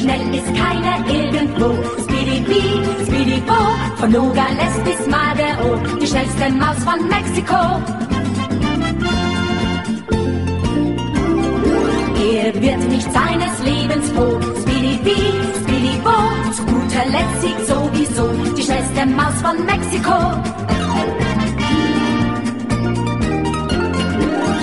schnell ist keiner irgendwo. Speedy Speedy Bo, von Nogales bis Madero, die schnellste Maus von Mexiko. Er wird nicht seines Lebens froh. Speedy Bee, Speedy Bo, zu guter Letzt siegt sowieso die schnellste Maus von Mexiko.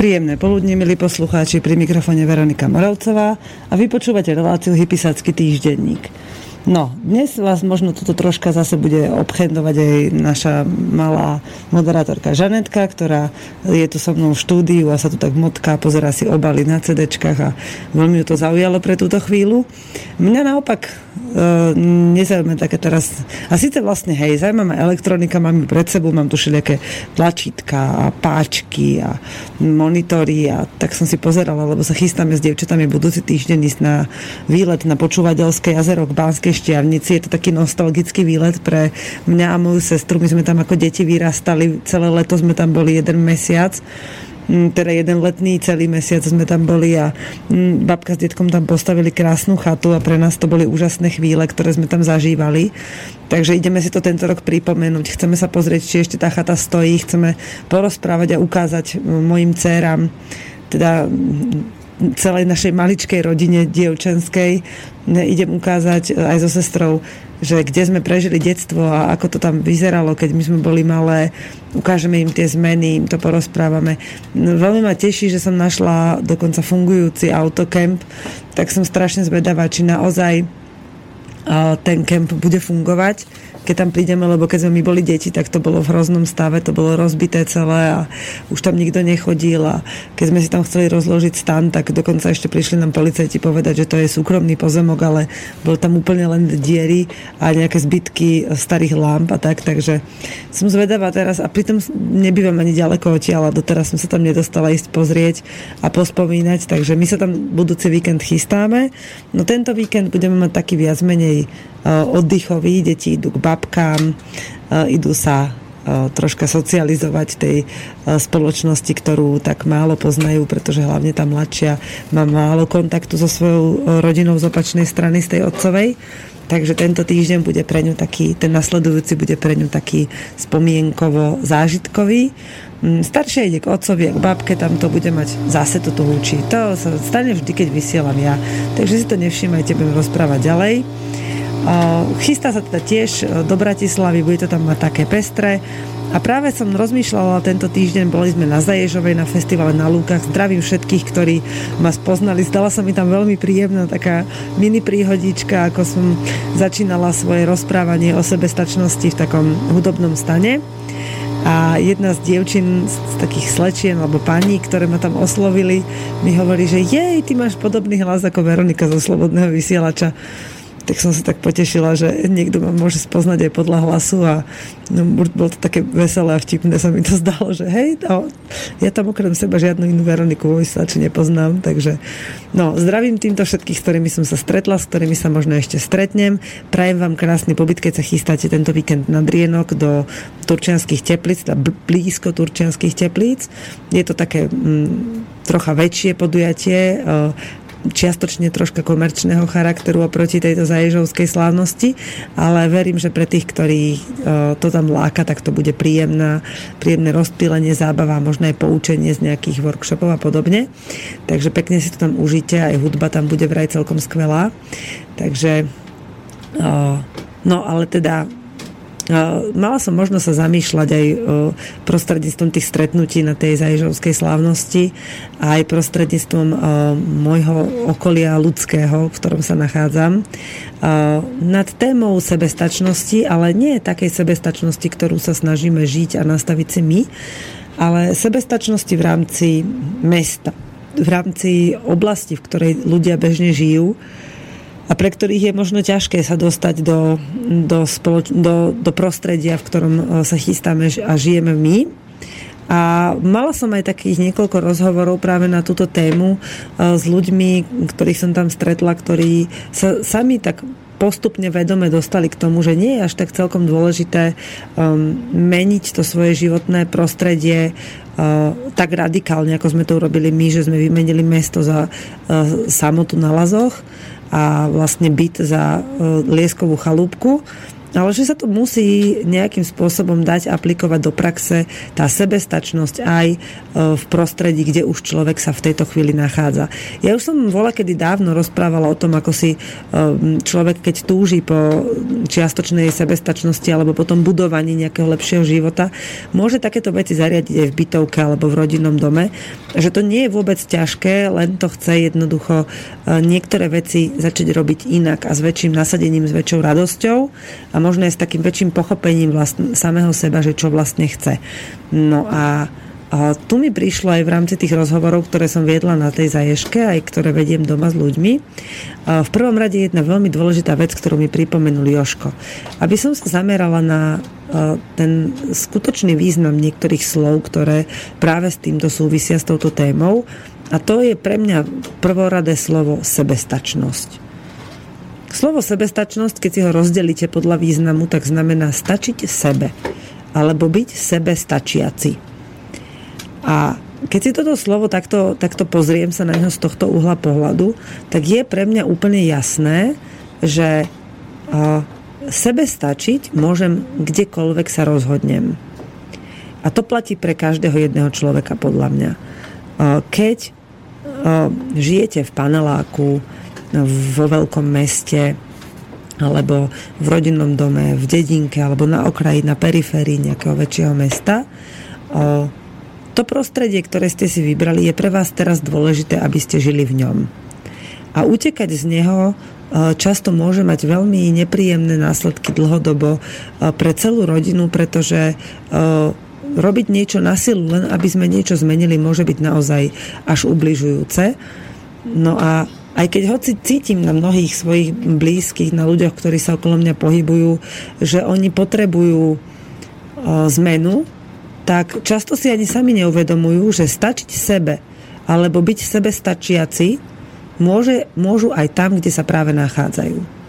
Príjemné poludne, milí poslucháči, pri mikrofone Veronika Moravcová a vy počúvate reláciu Hypisacký týždenník. No, dnes vás možno toto troška zase bude obchendovať aj naša malá moderátorka Žanetka, ktorá je tu so mnou v štúdiu a sa tu tak motká, pozera si obaly na CDčkách a veľmi ju to zaujalo pre túto chvíľu. Mňa naopak e, nezaujíma také teraz... A síce vlastne, hej, zaujíma ma elektronika, mám ju pred sebou, mám tu všelijaké tlačítka a páčky a monitory a tak som si pozerala, lebo sa chystáme s dievčatami budúci týždeň ísť na výlet na počúvateľské jazero k Banskej Banskej Štiavnici. Je to taký nostalgický výlet pre mňa a moju sestru. My sme tam ako deti vyrastali. Celé leto sme tam boli jeden mesiac mm, teda jeden letný celý mesiac sme tam boli a mm, babka s detkom tam postavili krásnu chatu a pre nás to boli úžasné chvíle, ktoré sme tam zažívali. Takže ideme si to tento rok pripomenúť. Chceme sa pozrieť, či ešte tá chata stojí. Chceme porozprávať a ukázať mm, mojim dcerám teda celej našej maličkej rodine dievčenskej idem ukázať aj so sestrou, že kde sme prežili detstvo a ako to tam vyzeralo, keď my sme boli malé. Ukážeme im tie zmeny, im to porozprávame. No, veľmi ma teší, že som našla dokonca fungujúci autokemp, tak som strašne zvedavá, či naozaj ten kemp bude fungovať keď tam prídeme, lebo keď sme my boli deti, tak to bolo v hroznom stave, to bolo rozbité celé a už tam nikto nechodil a keď sme si tam chceli rozložiť stan, tak dokonca ešte prišli nám policajti povedať, že to je súkromný pozemok, ale bol tam úplne len diery a nejaké zbytky starých lamp a tak, takže som zvedavá teraz a pritom nebývam ani ďaleko odtiaľ a doteraz som sa tam nedostala ísť pozrieť a pospomínať, takže my sa tam budúci víkend chystáme. No tento víkend budeme mať taký viac menej oddychový, deti idú k babkám, e, idú sa e, troška socializovať tej spoločnosti, ktorú tak málo poznajú, pretože hlavne tá mladšia má málo kontaktu so svojou rodinou z opačnej strany, z tej otcovej. Takže tento týždeň bude pre ňu taký, ten nasledujúci bude pre ňu taký spomienkovo zážitkový. Mm, staršia ide k otcovi k babke, tam to bude mať zase toto húči. To sa stane vždy, keď vysielam ja. Takže si to nevšimajte, budem rozprávať ďalej. Chystá sa teda tiež e, do Bratislavy, bude to tam mať také pestré. A práve som rozmýšľala tento týždeň, boli sme na Zaježovej na festivale na Lúkach. Zdravím všetkých, ktorí ma spoznali. Stala sa mi tam veľmi príjemná taká mini príhodička, ako som začínala svoje rozprávanie o sebestačnosti v takom hudobnom stane. A jedna z dievčin, z takých slečien alebo paní, ktoré ma tam oslovili, mi hovorí, že jej, ty máš podobný hlas ako Veronika zo Slobodného vysielača tak som sa tak potešila, že niekto ma môže spoznať aj podľa hlasu a no, bolo to také veselé a vtipné sa mi to zdalo, že hej, no, ja tam okrem seba žiadnu inú Veroniku vo nepoznám, takže no, zdravím týmto všetkých, s ktorými som sa stretla, s ktorými sa možno ešte stretnem. Prajem vám krásny pobyt, keď sa chystáte tento víkend na Drienok do turčianských teplíc, teda blízko turčianských teplíc. Je to také mm, trocha väčšie podujatie, čiastočne troška komerčného charakteru oproti tejto zaježovskej slávnosti, ale verím, že pre tých, ktorí e, to tam láka, tak to bude príjemná, príjemné rozptýlenie, zábava, možno aj poučenie z nejakých workshopov a podobne. Takže pekne si to tam užite, aj hudba tam bude vraj celkom skvelá. Takže e, no ale teda Mala som možnosť sa zamýšľať aj prostredníctvom tých stretnutí na tej zaježovskej slávnosti a aj prostredníctvom môjho okolia ľudského, v ktorom sa nachádzam, nad témou sebestačnosti, ale nie takej sebestačnosti, ktorú sa snažíme žiť a nastaviť si my, ale sebestačnosti v rámci mesta, v rámci oblasti, v ktorej ľudia bežne žijú, a pre ktorých je možno ťažké sa dostať do, do, spoloč- do, do prostredia, v ktorom e, sa chystáme a žijeme my. A mala som aj takých niekoľko rozhovorov práve na túto tému e, s ľuďmi, ktorých som tam stretla, ktorí sa sami tak postupne vedome dostali k tomu, že nie je až tak celkom dôležité um, meniť to svoje životné prostredie uh, tak radikálne, ako sme to urobili my, že sme vymenili mesto za uh, samotu na lazoch a vlastne byt za uh, lieskovú chalúbku ale že sa to musí nejakým spôsobom dať aplikovať do praxe tá sebestačnosť aj e, v prostredí, kde už človek sa v tejto chvíli nachádza. Ja už som vola kedy dávno rozprávala o tom, ako si e, človek, keď túži po čiastočnej sebestačnosti alebo po tom budovaní nejakého lepšieho života, môže takéto veci zariadiť aj v bytovke alebo v rodinnom dome. Že to nie je vôbec ťažké, len to chce jednoducho e, niektoré veci začať robiť inak a s väčším nasadením, s väčšou radosťou a možno aj s takým väčším pochopením vlastne, samého seba, že čo vlastne chce. No a a tu mi prišlo aj v rámci tých rozhovorov, ktoré som viedla na tej zaješke, aj ktoré vediem doma s ľuďmi. A v prvom rade jedna veľmi dôležitá vec, ktorú mi pripomenul Joško. Aby som sa zamerala na ten skutočný význam niektorých slov, ktoré práve s týmto súvisia s touto témou. A to je pre mňa prvoradé slovo sebestačnosť. Slovo sebestačnosť, keď si ho rozdelíte podľa významu, tak znamená stačiť sebe. Alebo byť sebe stačiaci. A keď si toto slovo takto, takto pozriem sa na neho z tohto uhla pohľadu, tak je pre mňa úplne jasné, že uh, sebe stačiť môžem kdekoľvek sa rozhodnem. A to platí pre každého jedného človeka podľa mňa. Keď žijete v paneláku, vo veľkom meste alebo v rodinnom dome, v dedinke alebo na okraji, na periférii nejakého väčšieho mesta. To prostredie, ktoré ste si vybrali, je pre vás teraz dôležité, aby ste žili v ňom. A utekať z neho často môže mať veľmi nepríjemné následky dlhodobo pre celú rodinu, pretože robiť niečo na silu, len aby sme niečo zmenili, môže byť naozaj až ubližujúce. No a aj keď hoci cítim na mnohých svojich blízkych, na ľuďoch, ktorí sa okolo mňa pohybujú, že oni potrebujú zmenu, tak často si ani sami neuvedomujú, že stačiť sebe alebo byť sebe stačiaci môže, môžu aj tam, kde sa práve nachádzajú.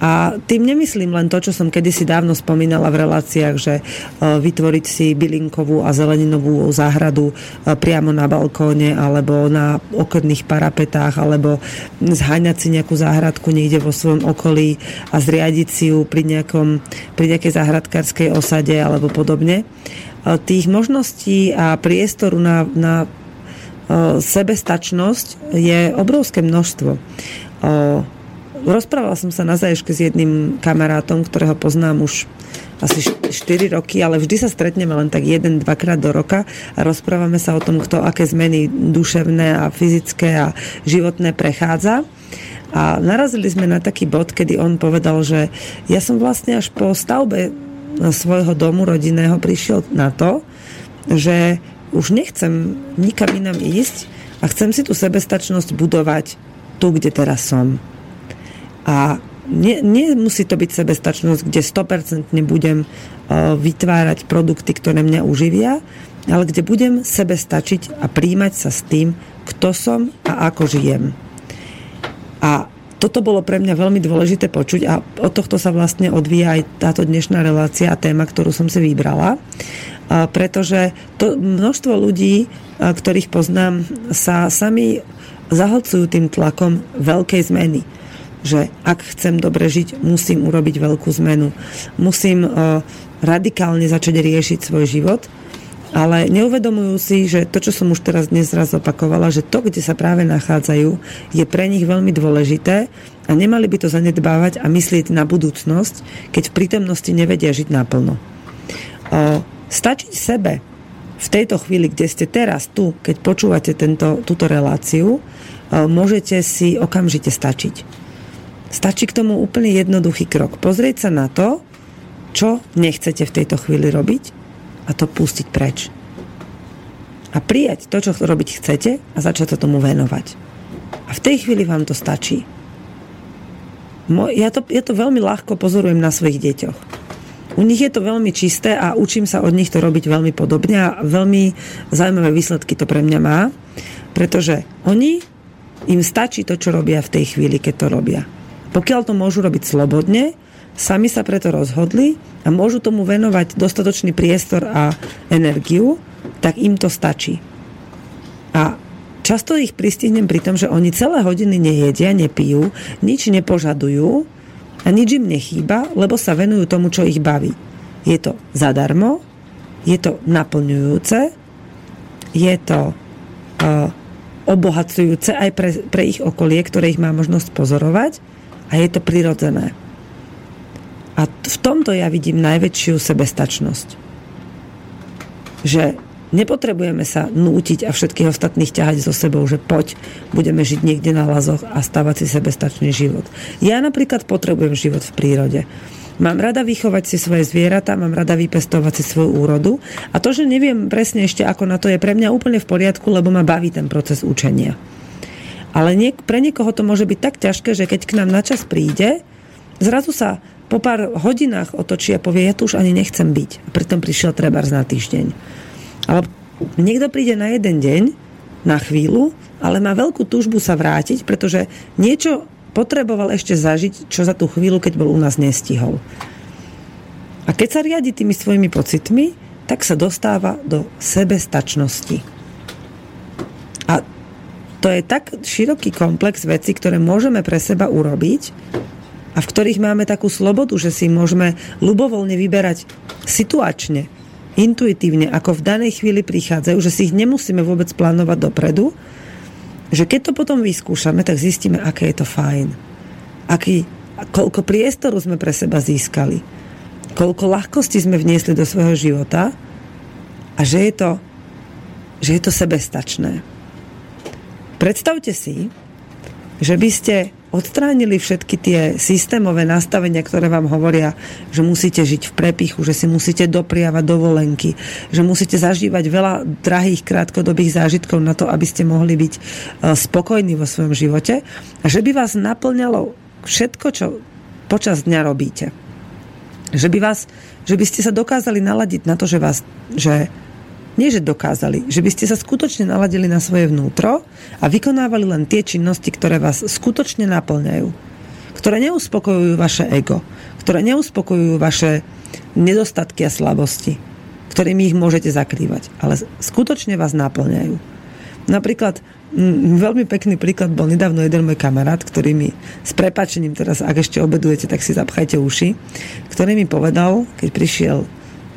A tým nemyslím len to, čo som kedysi dávno spomínala v reláciách, že e, vytvoriť si bylinkovú a zeleninovú záhradu e, priamo na balkóne alebo na okrných parapetách alebo zháňať si nejakú záhradku niekde vo svojom okolí a zriadiť si ju pri, nejakom, pri nejakej záhradkárskej osade alebo podobne. E, tých možností a priestoru na, na sebestačnosť je obrovské množstvo rozprával som sa na zaješke s jedným kamarátom, ktorého poznám už asi 4 roky, ale vždy sa stretneme len tak jeden, dvakrát do roka a rozprávame sa o tom, kto aké zmeny duševné a fyzické a životné prechádza. A narazili sme na taký bod, kedy on povedal, že ja som vlastne až po stavbe svojho domu rodinného prišiel na to, že už nechcem nikam inám ísť a chcem si tú sebestačnosť budovať tu, kde teraz som. A nemusí to byť sebestačnosť, kde 100% budem uh, vytvárať produkty, ktoré mňa uživia, ale kde budem sebe stačiť a príjmať sa s tým, kto som a ako žijem. A toto bolo pre mňa veľmi dôležité počuť a od tohto sa vlastne odvíja aj táto dnešná relácia a téma, ktorú som si vybrala. A pretože to množstvo ľudí, ktorých poznám, sa sami zahlcujú tým tlakom veľkej zmeny že ak chcem dobre žiť, musím urobiť veľkú zmenu. Musím uh, radikálne začať riešiť svoj život, ale neuvedomujú si, že to, čo som už teraz dnes raz opakovala, že to, kde sa práve nachádzajú, je pre nich veľmi dôležité a nemali by to zanedbávať a myslieť na budúcnosť, keď v prítomnosti nevedia žiť naplno. Uh, stačiť sebe v tejto chvíli, kde ste teraz tu, keď počúvate tento, túto reláciu, uh, môžete si okamžite stačiť Stačí k tomu úplne jednoduchý krok. Pozrieť sa na to, čo nechcete v tejto chvíli robiť a to pustiť preč. A prijať to, čo robiť chcete a začať sa tomu venovať. A v tej chvíli vám to stačí. ja to, ja to veľmi ľahko pozorujem na svojich deťoch. U nich je to veľmi čisté a učím sa od nich to robiť veľmi podobne a veľmi zaujímavé výsledky to pre mňa má, pretože oni, im stačí to, čo robia v tej chvíli, keď to robia. Pokiaľ to môžu robiť slobodne, sami sa preto rozhodli a môžu tomu venovať dostatočný priestor a energiu, tak im to stačí. A často ich pristihnem pri tom, že oni celé hodiny nejedia, nepijú, nič nepožadujú a nič im nechýba, lebo sa venujú tomu, čo ich baví. Je to zadarmo, je to naplňujúce, je to uh, obohacujúce aj pre, pre ich okolie, ktoré ich má možnosť pozorovať a je to prirodzené. A v tomto ja vidím najväčšiu sebestačnosť. Že Nepotrebujeme sa nútiť a všetkých ostatných ťahať so sebou, že poď, budeme žiť niekde na lazoch a stavať si sebestačný život. Ja napríklad potrebujem život v prírode. Mám rada vychovať si svoje zvieratá, mám rada vypestovať si svoju úrodu a to, že neviem presne ešte ako na to je pre mňa úplne v poriadku, lebo ma baví ten proces učenia. Ale niek- pre niekoho to môže byť tak ťažké, že keď k nám na čas príde, zrazu sa po pár hodinách otočí a povie, ja tu už ani nechcem byť. A pritom prišiel treba na týždeň. Ale niekto príde na jeden deň, na chvíľu, ale má veľkú túžbu sa vrátiť, pretože niečo potreboval ešte zažiť, čo za tú chvíľu, keď bol u nás, nestihol. A keď sa riadi tými svojimi pocitmi, tak sa dostáva do sebestačnosti. A to je tak široký komplex vecí, ktoré môžeme pre seba urobiť a v ktorých máme takú slobodu, že si môžeme ľubovoľne vyberať situačne, intuitívne, ako v danej chvíli prichádzajú, že si ich nemusíme vôbec plánovať dopredu, že keď to potom vyskúšame, tak zistíme, aké je to fajn. Aký, koľko priestoru sme pre seba získali. Koľko ľahkosti sme vniesli do svojho života a že je to, že je to sebestačné. Predstavte si, že by ste odstránili všetky tie systémové nastavenia, ktoré vám hovoria, že musíte žiť v prepichu, že si musíte dopriavať dovolenky, že musíte zažívať veľa drahých krátkodobých zážitkov na to, aby ste mohli byť e, spokojní vo svojom živote a že by vás naplňalo všetko, čo počas dňa robíte. Že by, vás, že by ste sa dokázali naladiť na to, že, vás, že nie, že dokázali, že by ste sa skutočne naladili na svoje vnútro a vykonávali len tie činnosti, ktoré vás skutočne naplňajú. Ktoré neuspokojujú vaše ego, ktoré neuspokojujú vaše nedostatky a slabosti, ktorými ich môžete zakrývať, ale skutočne vás naplňajú. Napríklad veľmi pekný príklad bol nedávno jeden môj kamarát, ktorý mi s prepačením teraz, ak ešte obedujete, tak si zapchajte uši, ktorý mi povedal, keď prišiel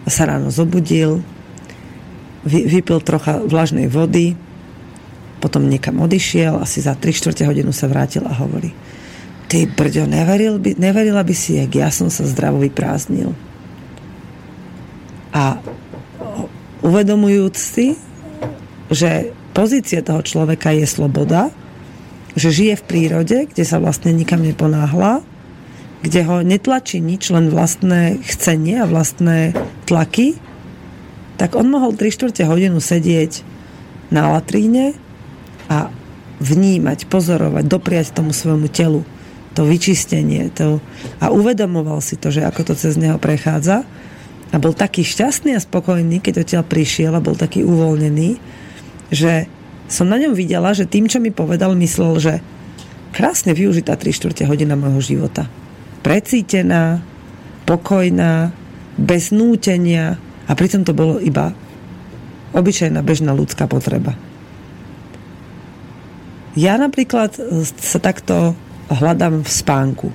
sa ráno zobudil, vypil trocha vlažnej vody, potom niekam odišiel, asi za 3 čtvrte hodinu sa vrátil a hovorí ty brďo, neveril by, neverila by si, jak ja som sa zdravo vyprázdnil. A uvedomujúc si, že pozícia toho človeka je sloboda, že žije v prírode, kde sa vlastne nikam neponáhla, kde ho netlačí nič, len vlastné chcenie a vlastné tlaky, tak on mohol 3 čtvrte hodinu sedieť na latríne a vnímať, pozorovať, dopriať tomu svojmu telu to vyčistenie to, a uvedomoval si to, že ako to cez neho prechádza a bol taký šťastný a spokojný, keď odtiaľ prišiel a bol taký uvoľnený, že som na ňom videla, že tým, čo mi povedal, myslel, že krásne využitá 3 čtvrte hodina môjho života. Precítená, pokojná, bez nútenia, a pritom to bolo iba obyčajná bežná ľudská potreba. Ja napríklad sa takto hľadám v spánku.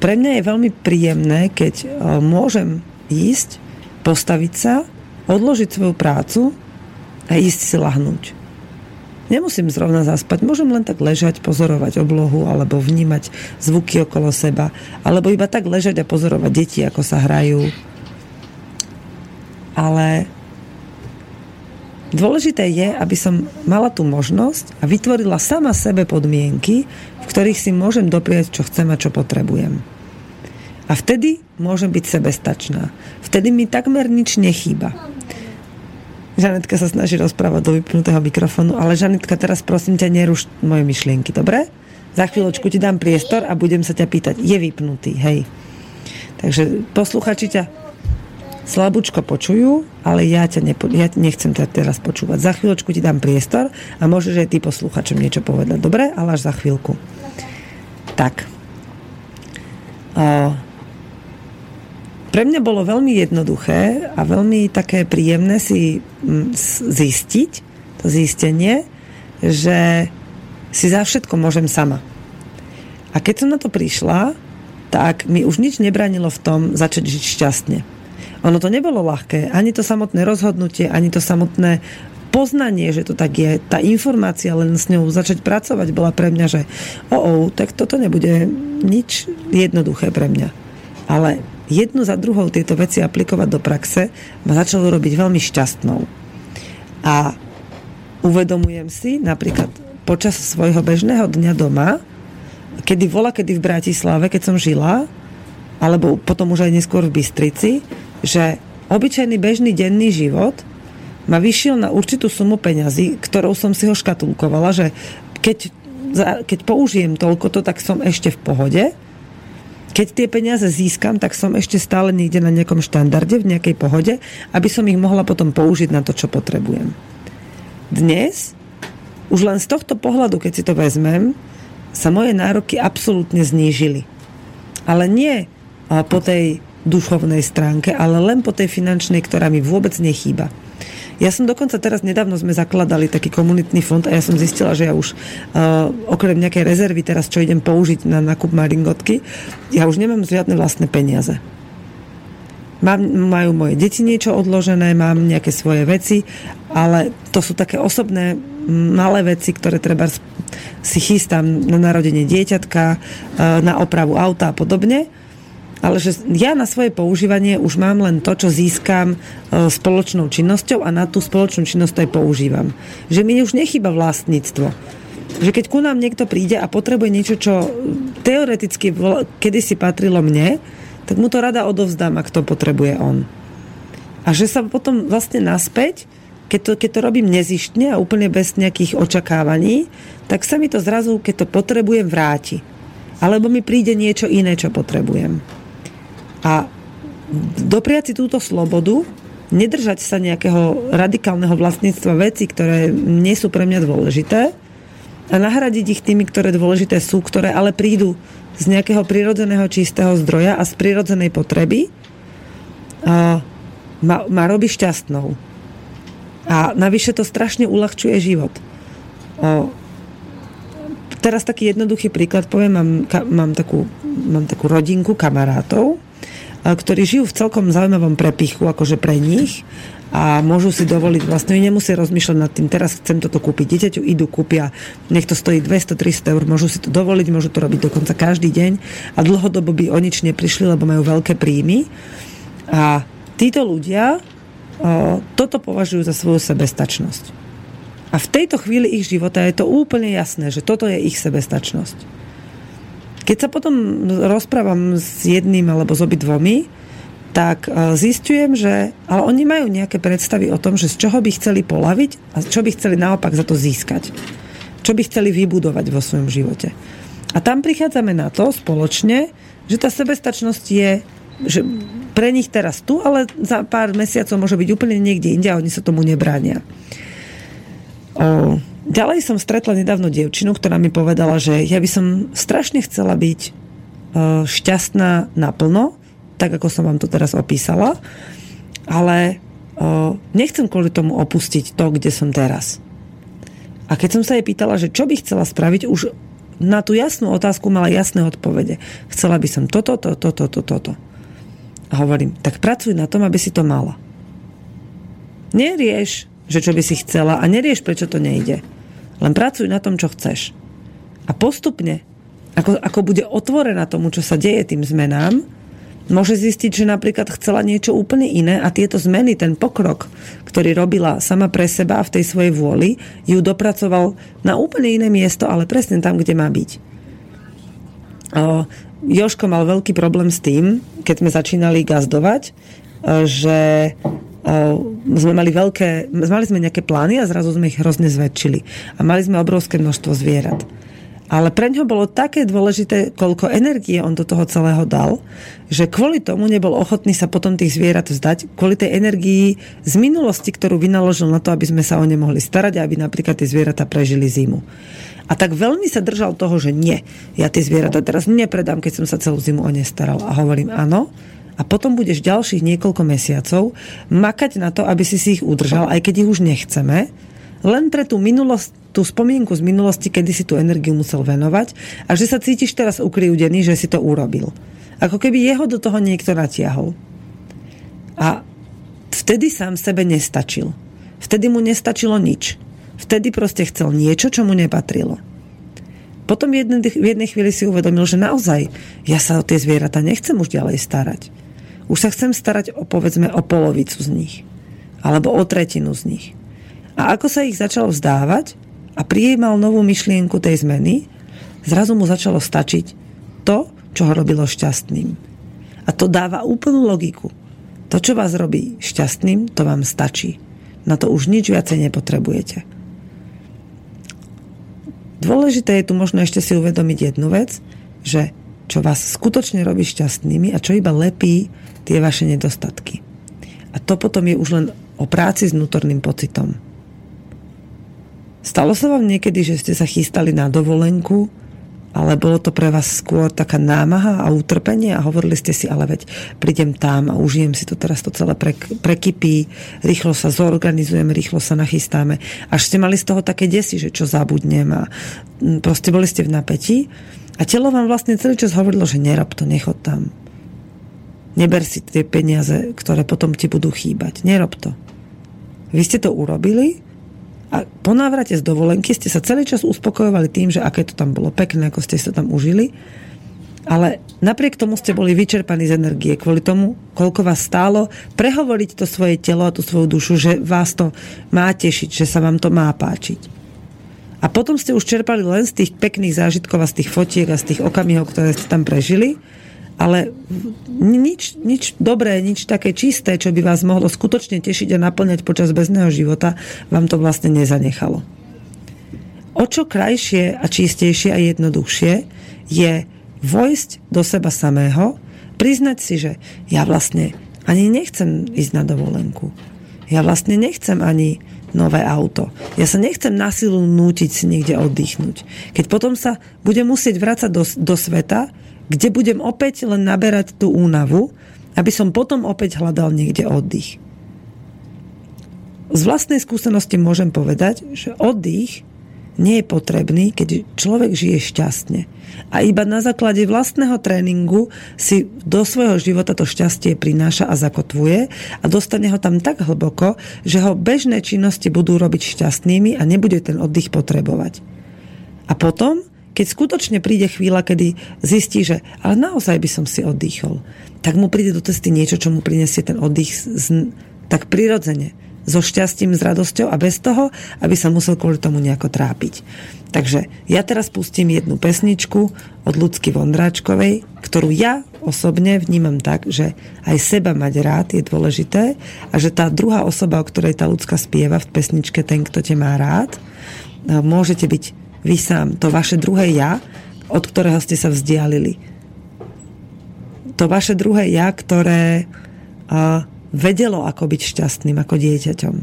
Pre mňa je veľmi príjemné, keď e, môžem ísť, postaviť sa, odložiť svoju prácu a ísť si lahnúť. Nemusím zrovna zaspať, môžem len tak ležať, pozorovať oblohu alebo vnímať zvuky okolo seba, alebo iba tak ležať a pozorovať deti, ako sa hrajú, ale dôležité je, aby som mala tú možnosť a vytvorila sama sebe podmienky, v ktorých si môžem dopriať, čo chcem a čo potrebujem. A vtedy môžem byť sebestačná. Vtedy mi takmer nič nechýba. Žanetka sa snaží rozprávať do vypnutého mikrofónu, ale Žanetka, teraz prosím ťa, neruš moje myšlienky, dobre? Za chvíľočku ti dám priestor a budem sa ťa pýtať. Je vypnutý, hej. Takže posluchači ťa slabúčko počujú, ale ja ťa nepo, ja nechcem ťa teraz počúvať. Za chvíľočku ti dám priestor a môžeš aj ty posluchačom niečo povedať. Dobre? Ale až za chvíľku. Tak. O, pre mňa bolo veľmi jednoduché a veľmi také príjemné si zistiť, to zistenie, že si za všetko môžem sama. A keď som na to prišla, tak mi už nič nebranilo v tom začať žiť šťastne. Ono to nebolo ľahké, ani to samotné rozhodnutie, ani to samotné poznanie, že to tak je, tá informácia len s ňou začať pracovať bola pre mňa, že o, oh, oh, tak toto nebude nič jednoduché pre mňa. Ale jednu za druhou tieto veci aplikovať do praxe ma začalo robiť veľmi šťastnou. A uvedomujem si napríklad počas svojho bežného dňa doma, kedy vola, kedy v Bratislave, keď som žila, alebo potom už aj neskôr v Bystrici, že obyčajný bežný denný život ma vyšiel na určitú sumu peňazí, ktorou som si ho škatulkovala, že keď, keď použijem toľko to, tak som ešte v pohode. Keď tie peniaze získam, tak som ešte stále niekde na nejakom štandarde, v nejakej pohode, aby som ich mohla potom použiť na to, čo potrebujem. Dnes, už len z tohto pohľadu, keď si to vezmem, sa moje nároky absolútne znížili. Ale nie po tej duchovnej stránke, ale len po tej finančnej, ktorá mi vôbec nechýba. Ja som dokonca teraz nedávno sme zakladali taký komunitný fond a ja som zistila, že ja už uh, okrem nejakej rezervy teraz, čo idem použiť na nákup maringotky, ja už nemám žiadne vlastné peniaze. Mám, majú moje deti niečo odložené, mám nejaké svoje veci, ale to sú také osobné malé veci, ktoré treba si chystám na narodenie dieťatka, uh, na opravu auta a podobne ale že ja na svoje používanie už mám len to, čo získam e, spoločnou činnosťou a na tú spoločnú činnosť aj používam. Že mi už nechyba vlastníctvo. Že keď ku nám niekto príde a potrebuje niečo, čo teoreticky kedysi patrilo mne, tak mu to rada odovzdám, ak to potrebuje on. A že sa potom vlastne naspäť, keď to, keď to robím nezištne a úplne bez nejakých očakávaní, tak sa mi to zrazu, keď to potrebujem, vráti. Alebo mi príde niečo iné, čo potrebujem. A dopriať si túto slobodu, nedržať sa nejakého radikálneho vlastníctva veci, ktoré nie sú pre mňa dôležité a nahradiť ich tými, ktoré dôležité sú, ktoré ale prídu z nejakého prirodzeného čistého zdroja a z prirodzenej potreby a ma, ma robí šťastnou. A navyše to strašne uľahčuje život. O, teraz taký jednoduchý príklad poviem, mám, ka, mám, takú, mám takú rodinku kamarátov, ktorí žijú v celkom zaujímavom prepichu, akože pre nich a môžu si dovoliť vlastne, nemusia rozmýšľať nad tým, teraz chcem toto kúpiť dieťaťu, idú, kúpia, nech to stojí 200-300 eur, môžu si to dovoliť, môžu to robiť dokonca každý deň a dlhodobo by o nič neprišli, lebo majú veľké príjmy. A títo ľudia o, toto považujú za svoju sebestačnosť. A v tejto chvíli ich života je to úplne jasné, že toto je ich sebestačnosť. Keď sa potom rozprávam s jedným alebo s obidvomi, tak e, zistujem, že ale oni majú nejaké predstavy o tom, že z čoho by chceli polaviť a čo by chceli naopak za to získať. Čo by chceli vybudovať vo svojom živote. A tam prichádzame na to spoločne, že tá sebestačnosť je že pre nich teraz tu, ale za pár mesiacov môže byť úplne niekde inde a oni sa tomu nebránia. O, Ďalej som stretla nedávno dievčinu, ktorá mi povedala, že ja by som strašne chcela byť e, šťastná naplno, tak ako som vám to teraz opísala, ale e, nechcem kvôli tomu opustiť to, kde som teraz. A keď som sa jej pýtala, že čo by chcela spraviť, už na tú jasnú otázku mala jasné odpovede. Chcela by som toto, toto, toto, toto. A hovorím, tak pracuj na tom, aby si to mala. Nerieš, že čo by si chcela a nerieš, prečo to nejde len pracuj na tom, čo chceš. A postupne, ako, ako bude otvorená tomu, čo sa deje tým zmenám, môže zistiť, že napríklad chcela niečo úplne iné a tieto zmeny, ten pokrok, ktorý robila sama pre seba a v tej svojej vôli, ju dopracoval na úplne iné miesto, ale presne tam, kde má byť. O, Joško mal veľký problém s tým, keď sme začínali gazdovať, že sme mali veľké, mali sme nejaké plány a zrazu sme ich hrozne zväčšili. A mali sme obrovské množstvo zvierat. Ale pre ňo bolo také dôležité, koľko energie on do toho celého dal, že kvôli tomu nebol ochotný sa potom tých zvierat vzdať, kvôli tej energii z minulosti, ktorú vynaložil na to, aby sme sa o ne mohli starať aby napríklad tie zvieratá prežili zimu. A tak veľmi sa držal toho, že nie, ja tie zvieratá teraz nepredám, keď som sa celú zimu o ne staral. A hovorím, áno, a potom budeš ďalších niekoľko mesiacov makať na to, aby si si ich udržal, aj keď ich už nechceme, len pre tú minulosť, tú spomienku z minulosti, kedy si tú energiu musel venovať a že sa cítiš teraz ukriúdený, že si to urobil. Ako keby jeho do toho niekto natiahol. A vtedy sám sebe nestačil. Vtedy mu nestačilo nič. Vtedy proste chcel niečo, čo mu nepatrilo. Potom v jednej, jednej chvíli si uvedomil, že naozaj ja sa o tie zvieratá nechcem už ďalej starať. Už sa chcem starať o povedzme o polovicu z nich. Alebo o tretinu z nich. A ako sa ich začal vzdávať a prijímal novú myšlienku tej zmeny, zrazu mu začalo stačiť to, čo ho robilo šťastným. A to dáva úplnú logiku. To, čo vás robí šťastným, to vám stačí. Na to už nič viacej nepotrebujete. Dôležité je tu možno ešte si uvedomiť jednu vec, že čo vás skutočne robí šťastnými a čo iba lepí tie vaše nedostatky. A to potom je už len o práci s vnútorným pocitom. Stalo sa vám niekedy, že ste sa chystali na dovolenku ale bolo to pre vás skôr taká námaha a utrpenie a hovorili ste si, ale veď prídem tam a užijem si to teraz to celé pre, prekypí, rýchlo sa zorganizujeme, rýchlo sa nachystáme. Až ste mali z toho také desi, že čo zabudnem a proste boli ste v napätí a telo vám vlastne celý čas hovorilo, že nerob to, nechod tam. Neber si tie peniaze, ktoré potom ti budú chýbať. Nerob to. Vy ste to urobili a po návrate z dovolenky ste sa celý čas uspokojovali tým, že aké to tam bolo pekné, ako ste sa tam užili. Ale napriek tomu ste boli vyčerpaní z energie kvôli tomu, koľko vás stálo prehovoriť to svoje telo a tú svoju dušu, že vás to má tešiť, že sa vám to má páčiť. A potom ste už čerpali len z tých pekných zážitkov a z tých fotiek a z tých okamihov, ktoré ste tam prežili ale nič, nič dobré, nič také čisté, čo by vás mohlo skutočne tešiť a naplňať počas bezného života, vám to vlastne nezanechalo. O čo krajšie a čistejšie a jednoduchšie je vojsť do seba samého, priznať si, že ja vlastne ani nechcem ísť na dovolenku. Ja vlastne nechcem ani nové auto. Ja sa nechcem na silu nútiť si niekde oddychnúť. Keď potom sa budem musieť vrácať do, do sveta, kde budem opäť len naberať tú únavu, aby som potom opäť hľadal niekde oddych. Z vlastnej skúsenosti môžem povedať, že oddych nie je potrebný, keď človek žije šťastne. A iba na základe vlastného tréningu si do svojho života to šťastie prináša a zakotvuje a dostane ho tam tak hlboko, že ho bežné činnosti budú robiť šťastnými a nebude ten oddych potrebovať. A potom keď skutočne príde chvíľa, kedy zistí, že ale naozaj by som si oddychol, tak mu príde do cesty niečo, čo mu prinesie ten oddych z, tak prirodzene, so šťastím, s radosťou a bez toho, aby sa musel kvôli tomu nejako trápiť. Takže ja teraz pustím jednu pesničku od Ľudsky Vondráčkovej, ktorú ja osobne vnímam tak, že aj seba mať rád je dôležité a že tá druhá osoba, o ktorej tá ľudská spieva v pesničke Ten, kto te má rád, môžete byť vy sám, to vaše druhé ja, od ktorého ste sa vzdialili. To vaše druhé ja, ktoré a, vedelo, ako byť šťastným, ako dieťaťom.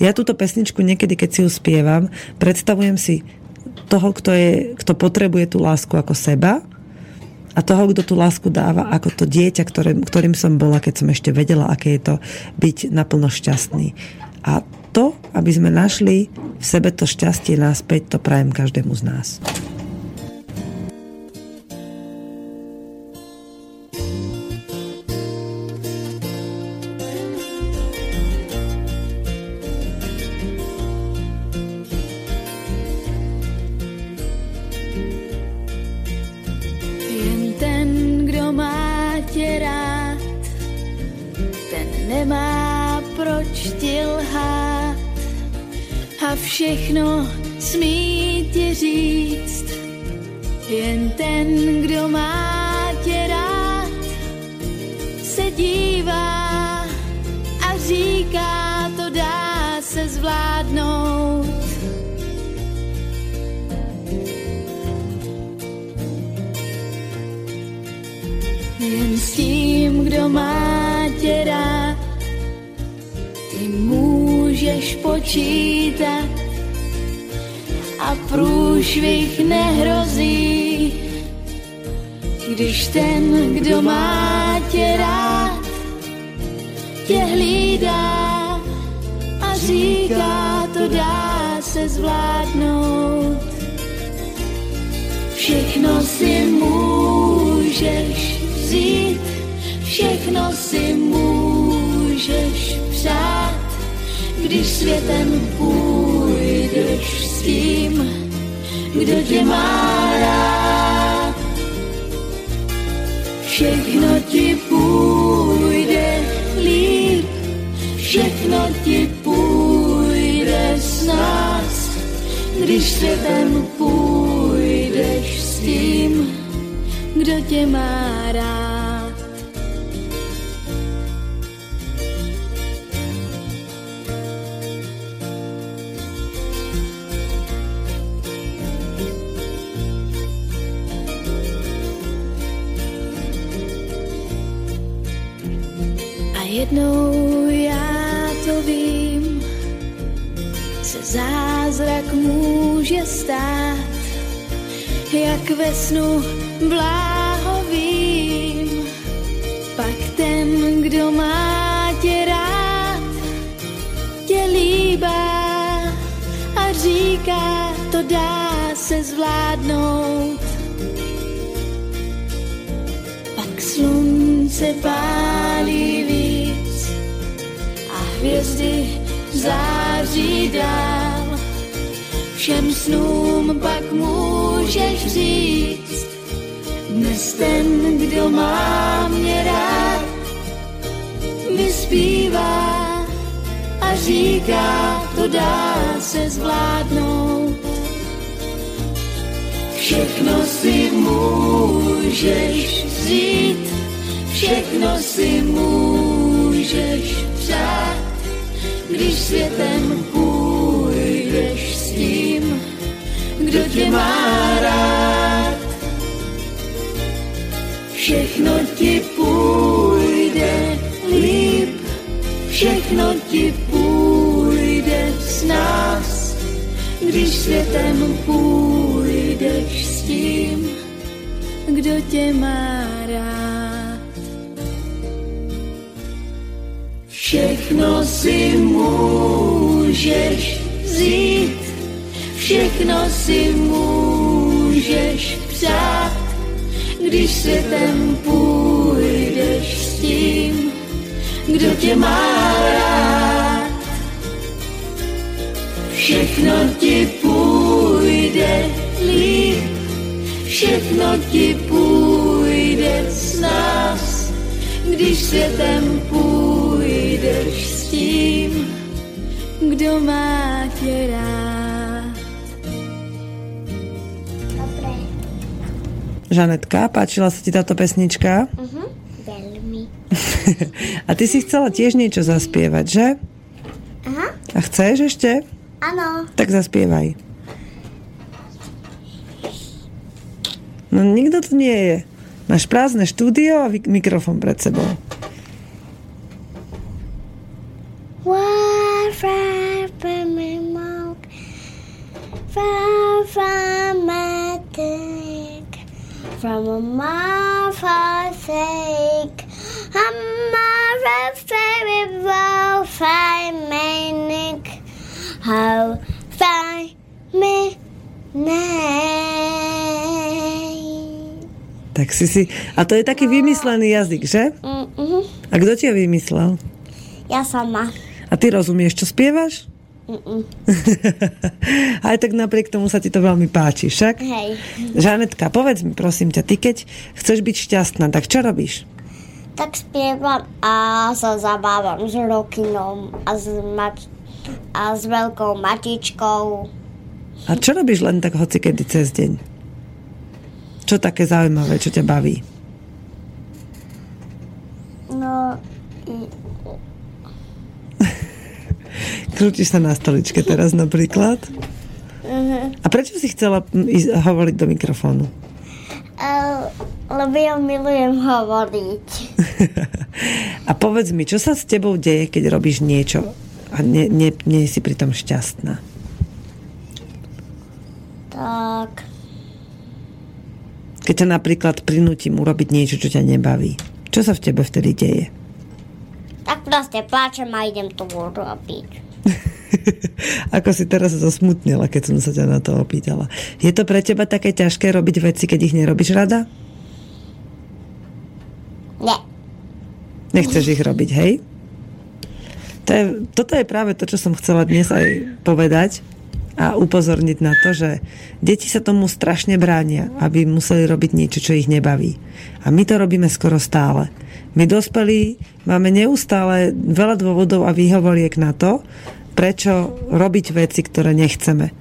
Ja túto pesničku niekedy, keď si ju spievam, predstavujem si toho, kto, je, kto potrebuje tú lásku ako seba a toho, kto tú lásku dáva ako to dieťa, ktorým, ktorým som bola, keď som ešte vedela, aké je to byť naplno šťastný. A to, aby sme našli v sebe to šťastie náspäť, to prajem každému z nás. všechno smí ti říct. Jen ten, kdo má tě rád, se dívá a říká, to dá se zvládnout. Jen s tím, kdo má tě rád, ty můžeš počítat průšvih nehrozí, když ten, kdo má tě rád, tě hlídá a říká, to dá se zvládnout. Všechno si můžeš vzít, všechno si můžeš přát, když světem půjdeš s tím, kdo tě má rád. Všechno ti půjde líp, všechno ti půjde s nás, když světem půjdeš s tím, kdo tě má rád. Jednou já to vím, se zázrak může stát, jak ve snu bláhovým. Pak ten, kdo má tě rád, tě líbá a říká, to dá se zvládnout. Pak slunce pálí hvězdy září dál. Všem snům pak můžeš říct, dnes ten, kdo má mě rád, mi zpívá a říká, to dá se zvládnout. Všechno si můžeš vzít, všechno si můžeš přát, když světem půjdeš s tím, kdo tě má rád. Všechno ti půjde líp, všechno ti půjde s nás, když světem půjdeš s tím, kdo tě má rád. Všechno si můžeš vzít, všechno si můžeš přát, když světem půjdeš s tím, kdo tě má rád. Všechno ti půjde líp, všechno ti půjde s nás, když světem půjdeš Žanetka, páčila sa ti táto pesnička? Mhm. Veľmi. A ty si chcela tiež niečo zaspievať, že? Aha. A chceš ešte? Áno. Tak zaspievaj. No nikto tu nie je. Máš prázdne štúdio a mikrofón pred sebou. Far from my mouth, far from my dick, from a marvelous sake, I'm a very well fine manic, how fine me. Tak si si... A to je taký vymyslený jazyk, že? Mm-hmm. A kto ti ho vymyslel? Ja sama. A ty rozumieš, čo spievaš? Aj tak napriek tomu sa ti to veľmi páči, však? Hej. Žanetka, povedz mi prosím ťa, ty keď chceš byť šťastná, tak čo robíš? Tak spievam a sa zabávam s Rokinom a s, mač- a s veľkou matičkou. A čo robíš len tak hoci kedy cez deň? Čo také zaujímavé, čo ťa baví? No, Krútiš sa na stoličke teraz napríklad? A prečo si chcela ísť hovoriť do mikrofónu? uh, Lebo ja milujem hovoriť. a povedz mi, čo sa s tebou deje, keď robíš niečo a nie, nie, nie si pritom šťastná? Tak, Keď ťa napríklad prinútim urobiť niečo, čo ťa nebaví. Čo sa v tebe vtedy deje? Proste pláčem a idem to urobiť. Ako si teraz zosmutnila, keď som sa ťa na to opýtala. Je to pre teba také ťažké robiť veci, keď ich nerobíš rada? Nie. Nechceš ich robiť, hej? To je, toto je práve to, čo som chcela dnes aj povedať a upozorniť na to, že deti sa tomu strašne bránia, aby museli robiť niečo, čo ich nebaví. A my to robíme skoro stále. My dospelí máme neustále veľa dôvodov a výhovoriek na to, prečo robiť veci, ktoré nechceme.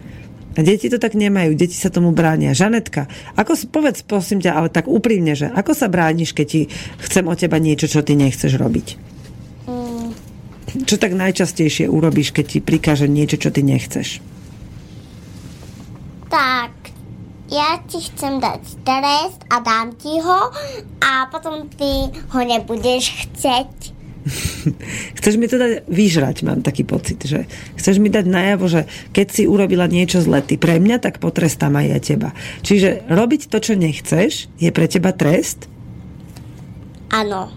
A deti to tak nemajú, deti sa tomu bránia. Žanetka, ako si, povedz prosím ťa, ale tak úprimne, že ako sa brániš, keď ti chcem od teba niečo, čo ty nechceš robiť? Mm, Čo tak najčastejšie urobíš, keď ti prikáže niečo, čo ty nechceš? Tak, ja ti chcem dať trest a dám ti ho a potom ty ho nebudeš chceť. Chceš mi to dať vyžrať, mám taký pocit, že chceš mi dať najavo, že keď si urobila niečo zle ty pre mňa, tak potrestám aj ja teba. Čiže robiť to, čo nechceš, je pre teba trest? Áno.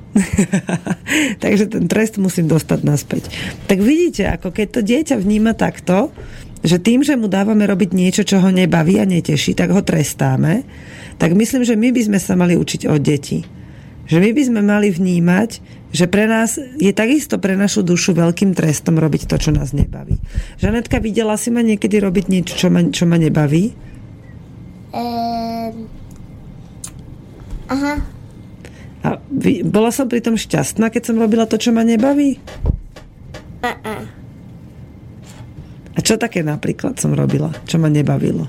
Takže ten trest musím dostať naspäť. Tak vidíte, ako keď to dieťa vníma takto, že tým, že mu dávame robiť niečo, čo ho nebaví a neteší, tak ho trestáme, tak myslím, že my by sme sa mali učiť od detí. Že my by sme mali vnímať, že pre nás je takisto pre našu dušu veľkým trestom robiť to, čo nás nebaví. Žanetka, videla si ma niekedy robiť niečo, čo ma, čo ma nebaví? Ehm... Aha. A bola som pritom šťastná, keď som robila to, čo ma nebaví? Uh-uh. A čo také napríklad som robila, čo ma nebavilo?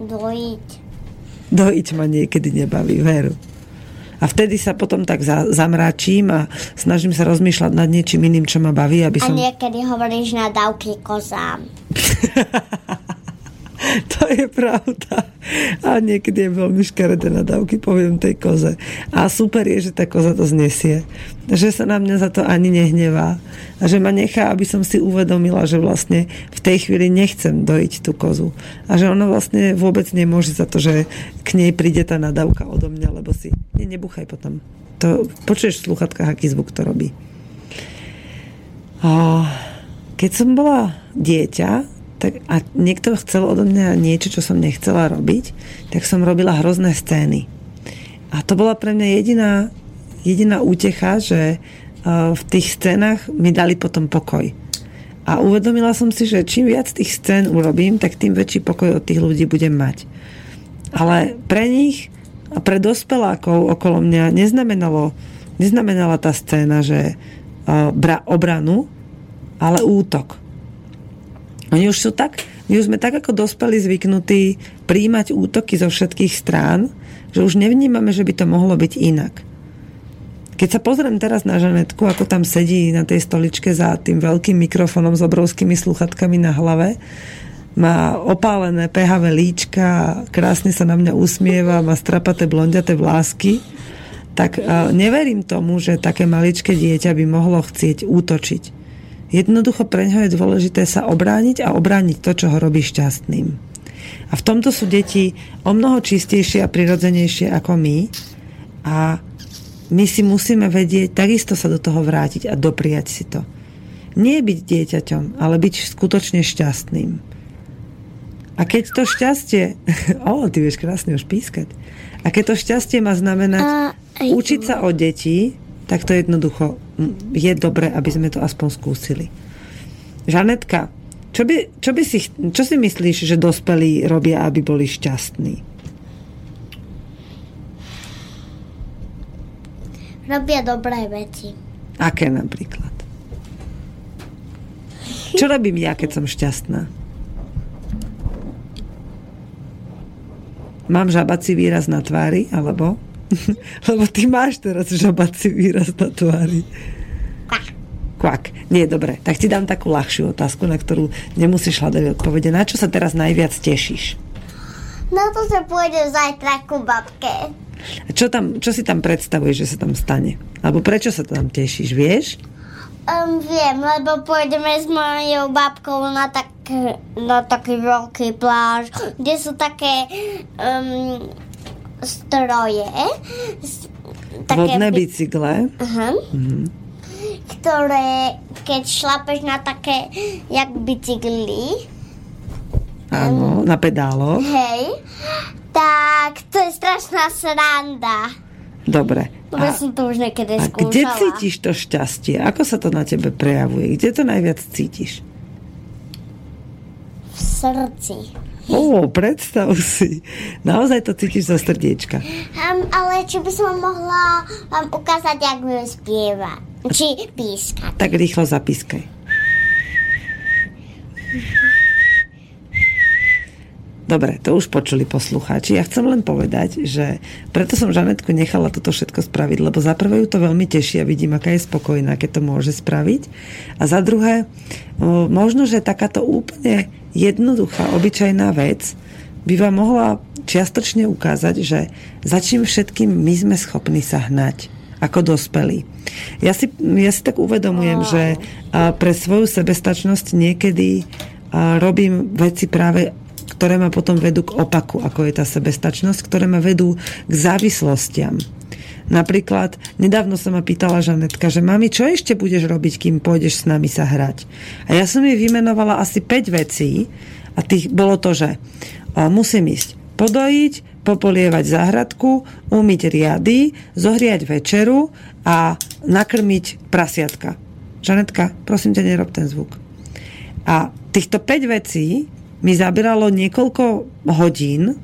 Dojiť. Dojiť ma niekedy nebaví, veru. A vtedy sa potom tak za, zamračím a snažím sa rozmýšľať nad niečím iným, čo ma baví, aby A som... niekedy hovoríš na dávky kozám. To je pravda. A niekedy je veľmi škaredé nadávky, poviem tej koze. A super je, že tá koza to znesie. Že sa na mňa za to ani nehnevá. A že ma nechá, aby som si uvedomila, že vlastne v tej chvíli nechcem dojiť tú kozu. A že ona vlastne vôbec nemôže za to, že k nej príde tá nadávka odo mňa, lebo si... Nie, nebuchaj potom. To, počuješ v aký zvuk to robí. A keď som bola dieťa, tak a niekto chcel odo mňa niečo, čo som nechcela robiť, tak som robila hrozné scény. A to bola pre mňa jediná, jediná útecha, že uh, v tých scénach mi dali potom pokoj. A uvedomila som si, že čím viac tých scén urobím, tak tým väčší pokoj od tých ľudí budem mať. Ale pre nich a pre dospelákov okolo mňa neznamenalo, neznamenala tá scéna, že uh, bra, obranu, ale útok. Oni už sú tak, my už sme tak ako dospeli zvyknutí príjmať útoky zo všetkých strán, že už nevnímame, že by to mohlo byť inak. Keď sa pozriem teraz na Žanetku, ako tam sedí na tej stoličke za tým veľkým mikrofónom s obrovskými sluchatkami na hlave, má opálené PHV líčka, krásne sa na mňa usmieva, má strapaté blondiaté vlásky, tak neverím tomu, že také maličké dieťa by mohlo chcieť útočiť. Jednoducho pre ňoho je dôležité sa obrániť a obrániť to, čo ho robí šťastným. A v tomto sú deti o mnoho čistejšie a prirodzenejšie ako my a my si musíme vedieť takisto sa do toho vrátiť a dopriať si to. Nie byť dieťaťom, ale byť skutočne šťastným. A keď to šťastie... o, ty vieš krásne už pískať. A keď to šťastie má znamenať A, učiť sa od detí, tak to jednoducho je dobre, aby sme to aspoň skúsili. Žanetka, čo, by, čo, by si, čo si myslíš, že dospelí robia, aby boli šťastní? Robia dobré veci. Aké napríklad? Čo robím ja, keď som šťastná? Mám žabací výraz na tvári, alebo? Lebo ty máš teraz žabací výraz na tvári. Kvak. Nie, dobre. Tak ti dám takú ľahšiu otázku, na ktorú nemusíš hľadať odpovede. Na čo sa teraz najviac tešíš? No to sa pôjde zajtra ku babke. A čo, tam, čo si tam predstavuješ, že sa tam stane? Alebo prečo sa tam tešíš, vieš? Um, viem, lebo pôjdeme s mojou babkou na, tak, na taký veľký pláž, kde sú také um, stroje. s- Vodné by- bicykle. Aha. Mhm. Ktoré, keď šlapeš na také, jak bicykly, Áno, na pedálo. hej, tak to je strašná sranda. Dobre. A, som to už niekedy a skúšala. kde cítiš to šťastie? Ako sa to na tebe prejavuje? Kde to najviac cítiš? V srdci. Ó, predstav si. Naozaj to cítiš zo srdiečka. Um, ale či by som mohla vám ukázať, jak mi spieva. Či píska. Tak rýchlo zapískaj. Dobre, to už počuli poslucháči. Ja chcem len povedať, že preto som Žanetku nechala toto všetko spraviť, lebo za prvé ju to veľmi teší a vidím, aká je spokojná, keď to môže spraviť. A za druhé, možno, že takáto úplne jednoduchá, obyčajná vec by vám mohla čiastočne ukázať, že za čím všetkým my sme schopní sa hnať ako dospelí. Ja si, ja si tak uvedomujem, že pre svoju sebestačnosť niekedy robím veci práve ktoré ma potom vedú k opaku, ako je tá sebestačnosť, ktoré ma vedú k závislostiam. Napríklad, nedávno sa ma pýtala Žanetka, že mami, čo ešte budeš robiť, kým pôjdeš s nami sa hrať? A ja som jej vymenovala asi 5 vecí a tých bolo to, že a, musím ísť podojiť, popolievať záhradku, umyť riady, zohriať večeru a nakrmiť prasiatka. Žanetka, prosím ťa, nerob ten zvuk. A týchto 5 vecí mi zabíralo niekoľko hodín, e,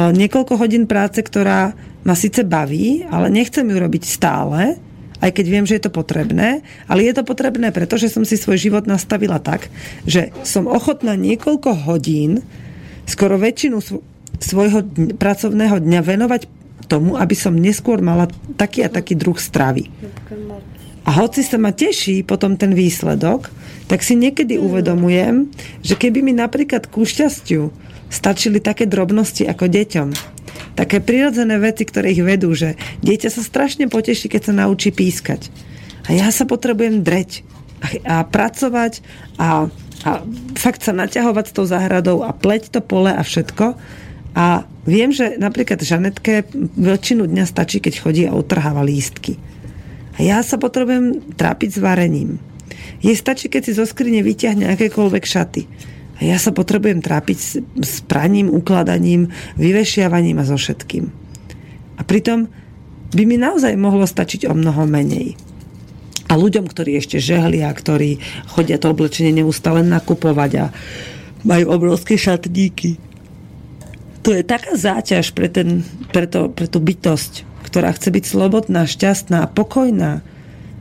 niekoľko hodín práce, ktorá ma síce baví, ale nechcem ju robiť stále, aj keď viem, že je to potrebné, ale je to potrebné, pretože som si svoj život nastavila tak, že som ochotná niekoľko hodín, skoro väčšinu svo- svojho dň, pracovného dňa venovať tomu, aby som neskôr mala taký a taký druh stravy. A hoci sa ma teší potom ten výsledok, tak si niekedy uvedomujem, že keby mi napríklad ku šťastiu stačili také drobnosti ako deťom, také prirodzené veci, ktoré ich vedú, že dieťa sa strašne poteší, keď sa naučí pískať. A ja sa potrebujem dreť a, a pracovať a, a fakt sa naťahovať s tou záhradou a pleť to pole a všetko. A viem, že napríklad Žanetke väčšinu dňa stačí, keď chodí a utrháva lístky. A ja sa potrebujem trápiť s varením. Jej stačí, keď si zo skrine vyťahne akékoľvek šaty. A ja sa potrebujem trápiť s, s praním, ukladaním, vyvešiavaním a so všetkým. A pritom by mi naozaj mohlo stačiť o mnoho menej. A ľuďom, ktorí ešte žehlia, ktorí chodia to oblečenie neustále nakupovať a majú obrovské šatníky. To je taká záťaž pre, ten, pre, to, pre tú bytosť, ktorá chce byť slobodná, šťastná, pokojná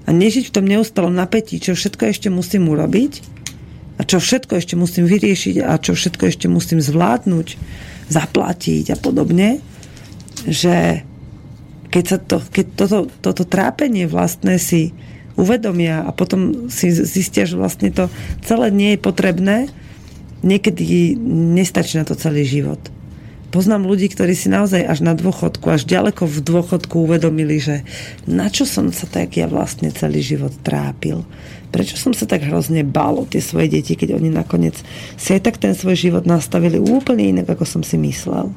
a nežiť v tom neustalom napätí, čo všetko ešte musím urobiť a čo všetko ešte musím vyriešiť a čo všetko ešte musím zvládnuť, zaplatiť a podobne, že keď, sa to, keď toto, toto trápenie vlastné si uvedomia a potom si zistia, že vlastne to celé nie je potrebné, niekedy nestačí na to celý život. Poznám ľudí, ktorí si naozaj až na dôchodku, až ďaleko v dôchodku uvedomili, že na čo som sa tak ja vlastne celý život trápil. Prečo som sa tak hrozne bál o tie svoje deti, keď oni nakoniec si aj tak ten svoj život nastavili úplne inak, ako som si myslel.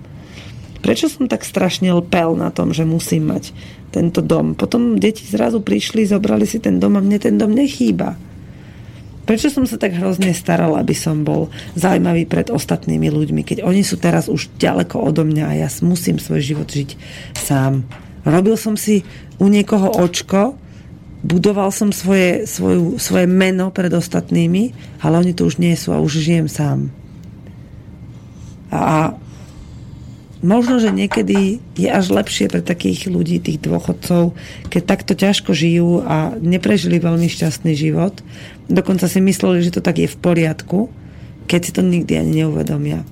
Prečo som tak strašne lpel na tom, že musím mať tento dom. Potom deti zrazu prišli, zobrali si ten dom a mne ten dom nechýba. Prečo som sa tak hrozne staral, aby som bol zaujímavý pred ostatnými ľuďmi, keď oni sú teraz už ďaleko odo mňa a ja musím svoj život žiť sám. Robil som si u niekoho očko, budoval som svoje, svoju, svoje meno pred ostatnými, ale oni tu už nie sú a už žijem sám. A možno, že niekedy je až lepšie pre takých ľudí, tých dôchodcov, keď takto ťažko žijú a neprežili veľmi šťastný život. Dokonca si mysleli, že to tak je v poriadku, keď si to nikdy ani neuvedomia.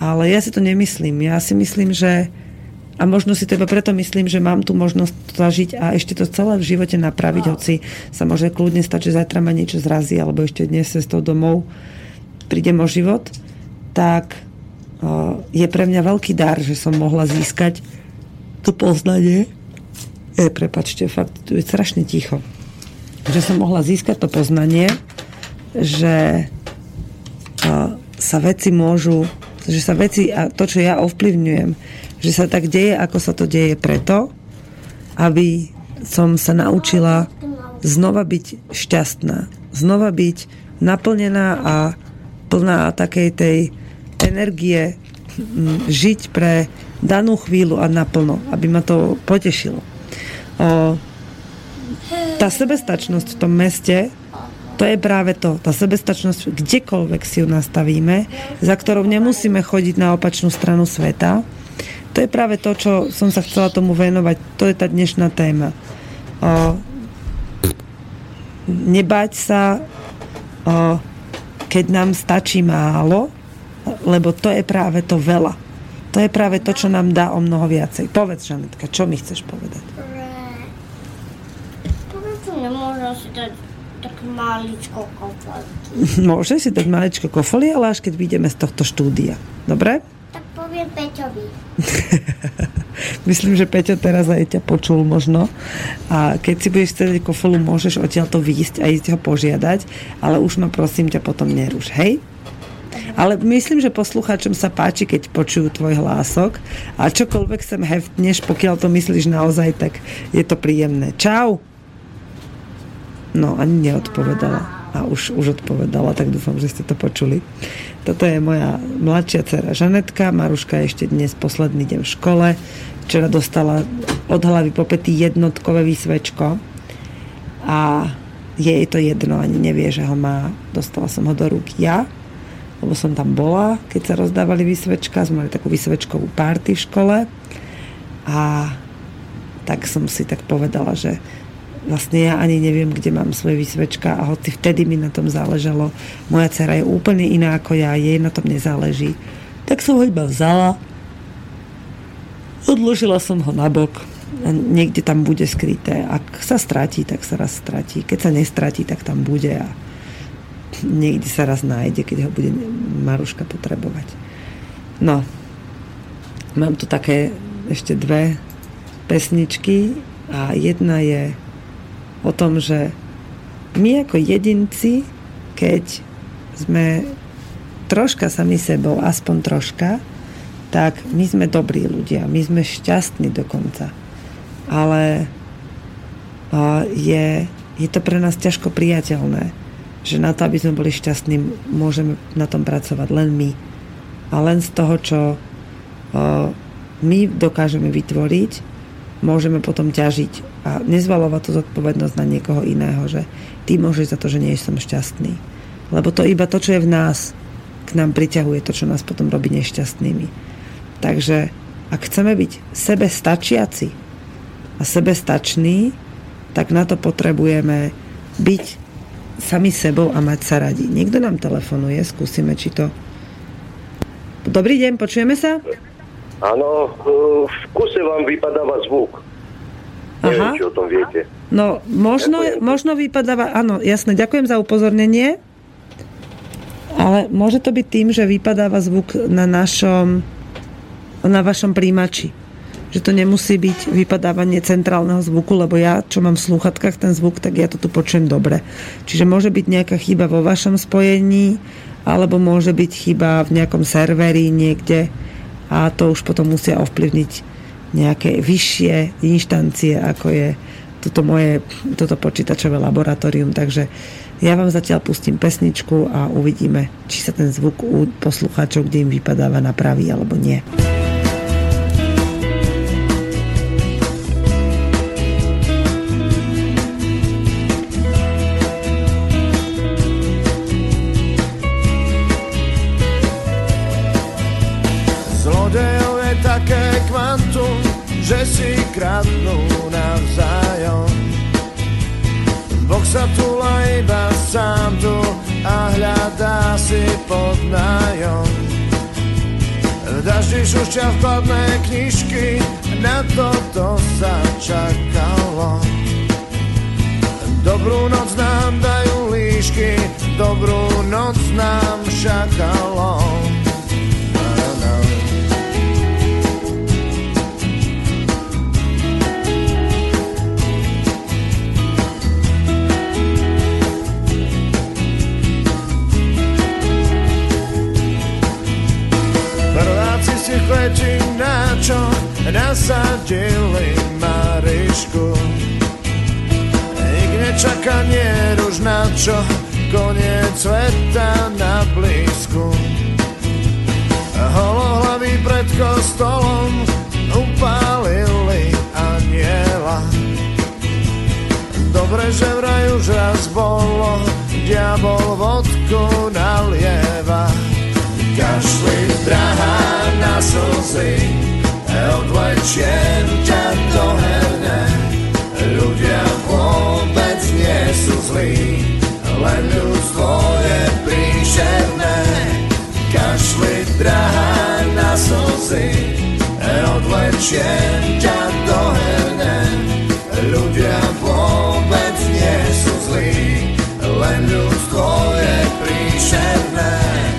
Ale ja si to nemyslím. Ja si myslím, že a možno si to iba preto myslím, že mám tu možnosť zažiť a ešte to celé v živote napraviť, hoci sa môže kľudne stať, že zajtra ma niečo zrazí, alebo ešte dnes cestou domov prídem o život, tak je pre mňa veľký dar, že som mohla získať to poznanie. E, prepačte, fakt, tu je strašne ticho. Že som mohla získať to poznanie, že sa veci môžu, že sa veci a to, čo ja ovplyvňujem, že sa tak deje, ako sa to deje preto, aby som sa naučila znova byť šťastná. Znova byť naplnená a plná takej tej energie žiť pre danú chvíľu a naplno, aby ma to potešilo. O, tá sebestačnosť v tom meste, to je práve to, tá sebestačnosť, kdekoľvek si ju nastavíme, za ktorou nemusíme chodiť na opačnú stranu sveta, to je práve to, čo som sa chcela tomu venovať. To je tá dnešná téma. O, nebať sa, o, keď nám stačí málo, lebo to je práve to veľa. To je práve to, čo nám dá o mnoho viacej. Povedz, Žanetka, čo mi chceš povedať? Nemôžem si dať tak maličko kofolie. Môžeš si dať maličko kofolie, ale až keď vyjdeme z tohto štúdia. Dobre? Tak poviem Peťovi. Myslím, že Peťo teraz aj ťa počul možno. A keď si budeš chcieť kofolu, môžeš odtiaľ to výjsť a ísť ho požiadať, ale už ma prosím ťa potom neruš, hej? Ale myslím, že poslucháčom sa páči, keď počujú tvoj hlások a čokoľvek sem heftneš, pokiaľ to myslíš naozaj, tak je to príjemné. Čau! No, ani neodpovedala. A už, už odpovedala, tak dúfam, že ste to počuli. Toto je moja mladšia dcera Žanetka. Maruška je ešte dnes posledný deň v škole. Včera dostala od hlavy po pety jednotkové výsvečko. A jej to jedno, ani nevie, že ho má. Dostala som ho do rúk ja lebo som tam bola, keď sa rozdávali vysvečka, sme mali takú vysvečkovú párty v škole a tak som si tak povedala, že vlastne ja ani neviem, kde mám svoje vysvečka a hoci vtedy mi na tom záležalo, moja dcera je úplne iná ako ja, jej na tom nezáleží, tak som ho iba vzala, odložila som ho na bok a niekde tam bude skryté. Ak sa stratí, tak sa raz stratí. Keď sa nestratí, tak tam bude a niekde sa raz nájde, keď ho bude Maruška potrebovať. No, mám tu také ešte dve pesničky a jedna je o tom, že my ako jedinci, keď sme troška sami sebou, aspoň troška, tak my sme dobrí ľudia, my sme šťastní dokonca. Ale je, je to pre nás ťažko priateľné že na to, aby sme boli šťastní, môžeme na tom pracovať len my. A len z toho, čo o, my dokážeme vytvoriť, môžeme potom ťažiť a nezvalovať tú zodpovednosť na niekoho iného, že ty môžeš za to, že nie som šťastný. Lebo to iba to, čo je v nás, k nám priťahuje to, čo nás potom robí nešťastnými. Takže ak chceme byť sebe stačiaci a sebestační, tak na to potrebujeme byť sami sebou a mať sa radi. Niekto nám telefonuje, skúsime, či to... Dobrý deň, počujeme sa? Áno, v kuse vám vypadáva zvuk. Aha. Neviem, či o tom viete. No, možno, možno vypadáva, áno, jasné, ďakujem za upozornenie, ale môže to byť tým, že vypadáva zvuk na našom, na vašom príjimači že to nemusí byť vypadávanie centrálneho zvuku, lebo ja, čo mám v slúchatkách ten zvuk, tak ja to tu počujem dobre. Čiže môže byť nejaká chyba vo vašom spojení, alebo môže byť chyba v nejakom serveri niekde a to už potom musia ovplyvniť nejaké vyššie inštancie, ako je toto moje toto počítačové laboratórium. Takže ja vám zatiaľ pustím pesničku a uvidíme, či sa ten zvuk u poslucháčov, kde im vypadáva, napraví alebo nie. Kradnú navzájom. Boh sa tulá iba sám tu a hľadá si pod nájom. Daždi šušťa vkladné knižky, na toto sa čakalo. Dobrú noc nám dajú líšky, dobrú noc nám šakalom. Vodku nalieva. Kašli drahá na slzy, odvlečiem ťa do herne. Ľudia vôbec nie sú zlí, len ľudstvo je príšerné. Kašli drahá na slzy, odvlečiem ťa príšerné. Kašli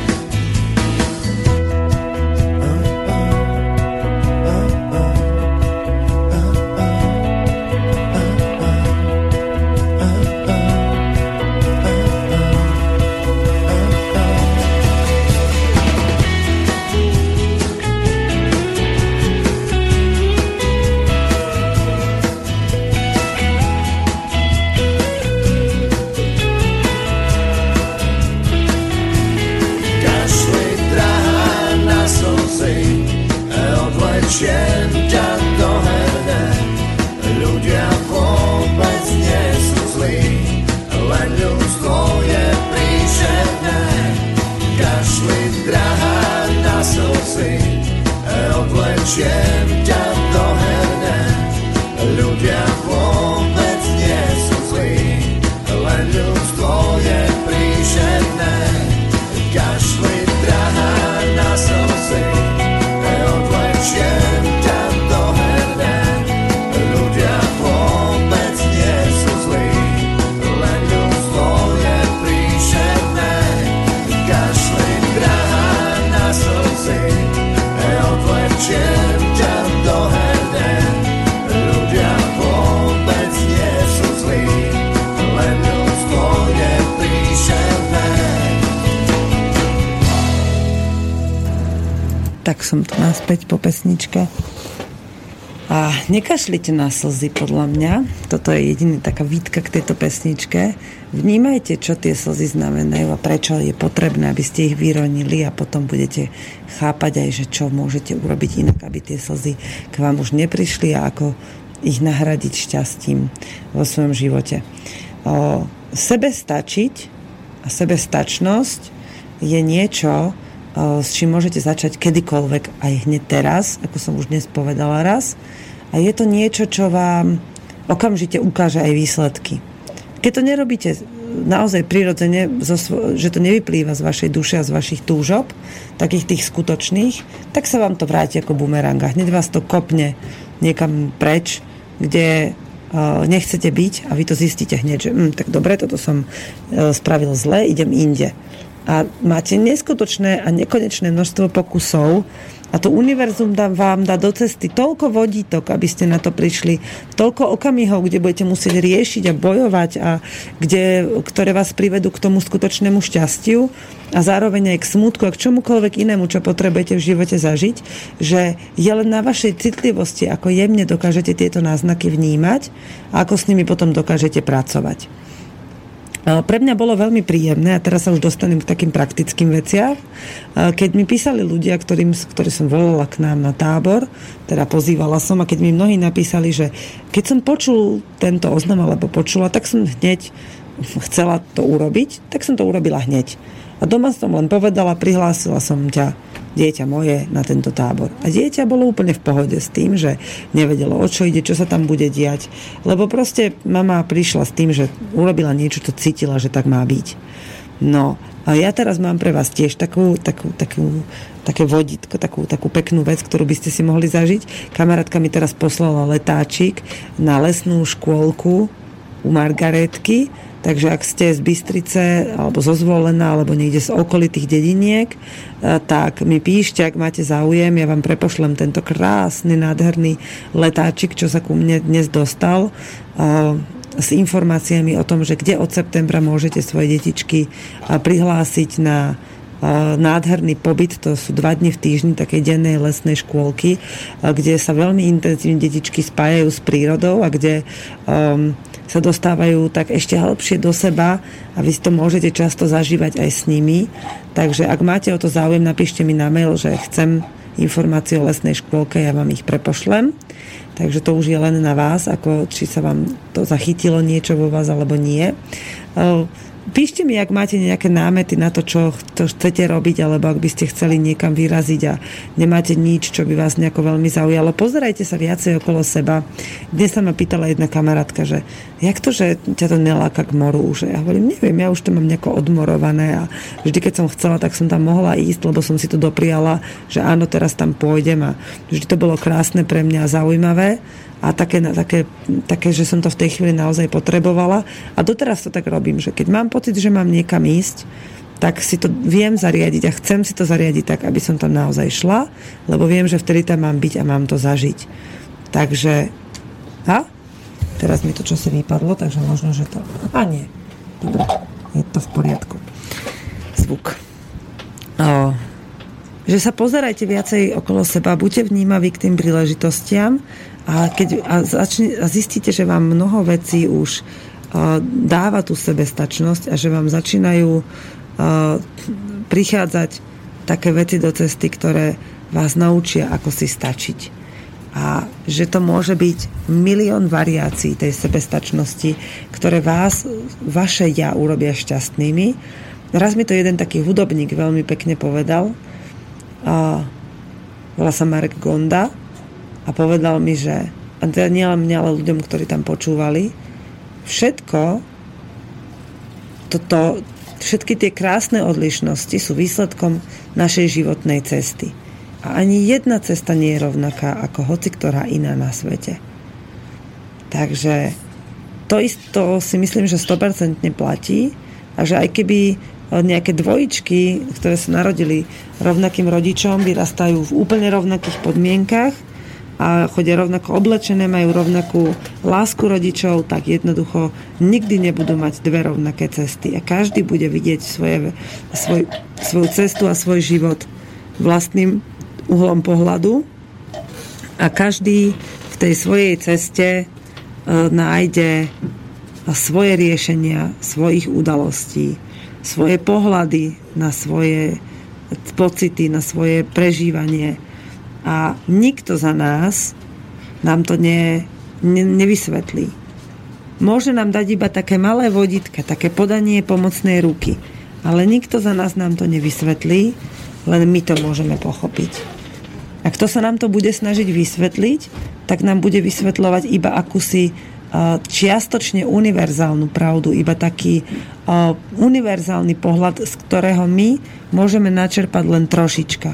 pesničke. A nekašlite na slzy, podľa mňa. Toto je jediná taká výtka k tejto pesničke. Vnímajte, čo tie slzy znamenajú a prečo je potrebné, aby ste ich vyronili a potom budete chápať aj, že čo môžete urobiť inak, aby tie slzy k vám už neprišli a ako ich nahradiť šťastím vo svojom živote. O, sebe stačiť a sebestačnosť je niečo, s čím môžete začať kedykoľvek aj hneď teraz, ako som už dnes povedala raz. A je to niečo, čo vám okamžite ukáže aj výsledky. Keď to nerobíte naozaj prirodzene, že to nevyplýva z vašej duše a z vašich túžob, takých tých skutočných, tak sa vám to vráti ako bumerang a hneď vás to kopne niekam preč, kde uh, nechcete byť a vy to zistíte hneď, že hm, tak dobre, toto som uh, spravil zle, idem inde. A máte neskutočné a nekonečné množstvo pokusov a to univerzum dá, vám dá do cesty toľko vodítok, aby ste na to prišli, toľko okamihov, kde budete musieť riešiť a bojovať a kde, ktoré vás privedú k tomu skutočnému šťastiu a zároveň aj k smutku a k čomukoľvek inému, čo potrebujete v živote zažiť, že je len na vašej citlivosti, ako jemne dokážete tieto náznaky vnímať a ako s nimi potom dokážete pracovať. Pre mňa bolo veľmi príjemné, a teraz sa už dostanem k takým praktickým veciam, keď mi písali ľudia, ktorým, ktorí som volala k nám na tábor, teda pozývala som, a keď mi mnohí napísali, že keď som počul tento oznam, alebo počula, tak som hneď chcela to urobiť, tak som to urobila hneď. A doma som len povedala, prihlásila som ťa, dieťa moje, na tento tábor. A dieťa bolo úplne v pohode s tým, že nevedelo, o čo ide, čo sa tam bude diať. Lebo proste mama prišla s tým, že urobila niečo, čo cítila, že tak má byť. No, a ja teraz mám pre vás tiež takú, takú, takú, také vodítko, takú, takú peknú vec, ktorú by ste si mohli zažiť. Kamarátka mi teraz poslala letáčik na lesnú škôlku u Margaretky, Takže ak ste z Bystrice alebo zo Zvolena alebo niekde z okolitých dediniek, tak mi píšte, ak máte záujem, ja vám prepošlem tento krásny, nádherný letáčik, čo sa ku mne dnes dostal s informáciami o tom, že kde od septembra môžete svoje detičky prihlásiť na nádherný pobyt, to sú dva dni v týždni takej dennej lesnej škôlky, kde sa veľmi intenzívne detičky spájajú s prírodou a kde um, sa dostávajú tak ešte hĺbšie do seba a vy si to môžete často zažívať aj s nimi. Takže ak máte o to záujem, napíšte mi na mail, že chcem informácie o lesnej škôlke, ja vám ich prepošlem. Takže to už je len na vás, ako či sa vám to zachytilo niečo vo vás alebo nie. Píšte mi, ak máte nejaké námety na to, čo to chcete robiť, alebo ak by ste chceli niekam vyraziť a nemáte nič, čo by vás nejako veľmi zaujalo. Pozerajte sa viacej okolo seba. Dnes sa ma pýtala jedna kamarátka, že jak to, že ťa to neláka k moru už? Ja hovorím, neviem, ja už to mám nejako odmorované a vždy, keď som chcela, tak som tam mohla ísť, lebo som si to dopriala, že áno, teraz tam pôjdem a vždy to bolo krásne pre mňa a zaujímavé a také, také, také, že som to v tej chvíli naozaj potrebovala. A doteraz to tak robím, že keď mám pocit, že mám niekam ísť, tak si to viem zariadiť a chcem si to zariadiť tak, aby som tam naozaj šla, lebo viem, že vtedy tam mám byť a mám to zažiť. Takže, a? Teraz mi to čosi vypadlo, takže možno, že to... A nie. Dobre, je to v poriadku. Zvuk. O, že sa pozerajte viacej okolo seba, buďte vnímaví k tým príležitostiam a keď a začne, a zistíte, že vám mnoho vecí už uh, dáva tú sebestačnosť a že vám začínajú uh, prichádzať také veci do cesty, ktoré vás naučia, ako si stačiť. A že to môže byť milión variácií tej sebestačnosti, ktoré vás, vaše ja urobia šťastnými. Raz mi to jeden taký hudobník veľmi pekne povedal. A volá sa Marek Gonda a povedal mi, že a teda nielen mňa, ale ľuďom, ktorí tam počúvali, všetko toto, všetky tie krásne odlišnosti sú výsledkom našej životnej cesty. A ani jedna cesta nie je rovnaká ako hoci ktorá iná na svete. Takže to isto si myslím, že 100% platí a že aj keby nejaké dvojičky, ktoré sa narodili rovnakým rodičom, vyrastajú v úplne rovnakých podmienkach, a chodia rovnako oblečené, majú rovnakú lásku rodičov, tak jednoducho nikdy nebudú mať dve rovnaké cesty. A každý bude vidieť svoje, svoj, svoju cestu a svoj život vlastným uhlom pohľadu a každý v tej svojej ceste e, nájde svoje riešenia svojich udalostí, svoje pohľady na svoje pocity, na svoje prežívanie a nikto za nás nám to ne, ne, nevysvetlí. Môže nám dať iba také malé vodítka, také podanie pomocnej ruky, ale nikto za nás nám to nevysvetlí, len my to môžeme pochopiť. A kto sa nám to bude snažiť vysvetliť, tak nám bude vysvetľovať iba akúsi čiastočne univerzálnu pravdu, iba taký univerzálny pohľad, z ktorého my môžeme načerpať len trošička.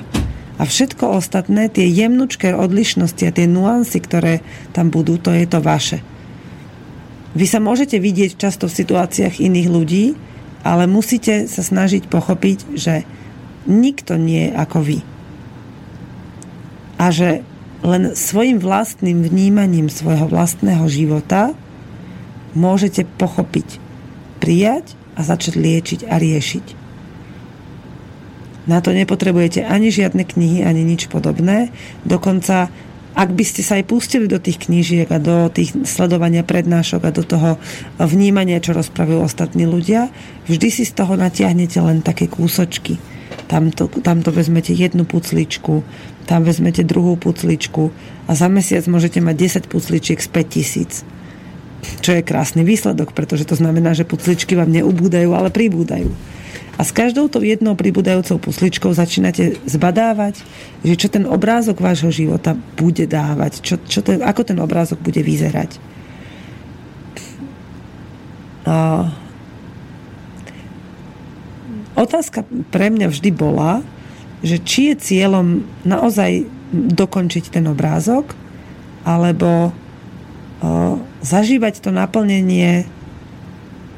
A všetko ostatné, tie jemnučké odlišnosti a tie nuancy, ktoré tam budú, to je to vaše. Vy sa môžete vidieť často v situáciách iných ľudí, ale musíte sa snažiť pochopiť, že nikto nie je ako vy. A že len svojim vlastným vnímaním svojho vlastného života môžete pochopiť, prijať a začať liečiť a riešiť. Na to nepotrebujete ani žiadne knihy, ani nič podobné. Dokonca ak by ste sa aj pustili do tých knížiek a do tých sledovania prednášok a do toho vnímania, čo rozprávajú ostatní ľudia, vždy si z toho natiahnete len také kúsočky. Tamto, tamto vezmete jednu pucličku, tam vezmete druhú pucličku a za mesiac môžete mať 10 pucličiek z 5000. Čo je krásny výsledok, pretože to znamená, že pucličky vám neubúdajú, ale pribúdajú. A s každou tou jednou pribúdajúcou pusličkou začínate zbadávať, že čo ten obrázok vášho života bude dávať, čo, čo ten, ako ten obrázok bude vyzerať. A otázka pre mňa vždy bola, že či je cieľom naozaj dokončiť ten obrázok, alebo o, zažívať to naplnenie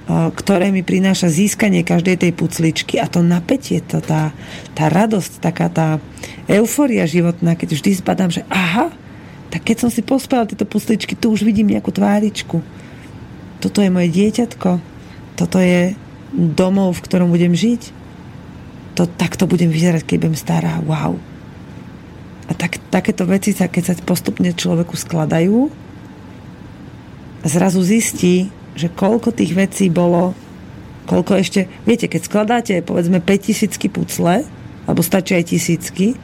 ktoré mi prináša získanie každej tej pucličky a to napätie, to tá, tá radosť, taká tá euforia životná, keď vždy zbadám, že aha, tak keď som si pospela tieto pucličky, tu už vidím nejakú tváričku. Toto je moje dieťatko, toto je domov, v ktorom budem žiť. to, takto budem vyzerať, keď budem stará, wow. A tak, takéto veci keď sa postupne človeku skladajú, zrazu zistí, že koľko tých vecí bolo, koľko ešte, viete, keď skladáte povedzme 5000 pucle, alebo stačí aj tisícky,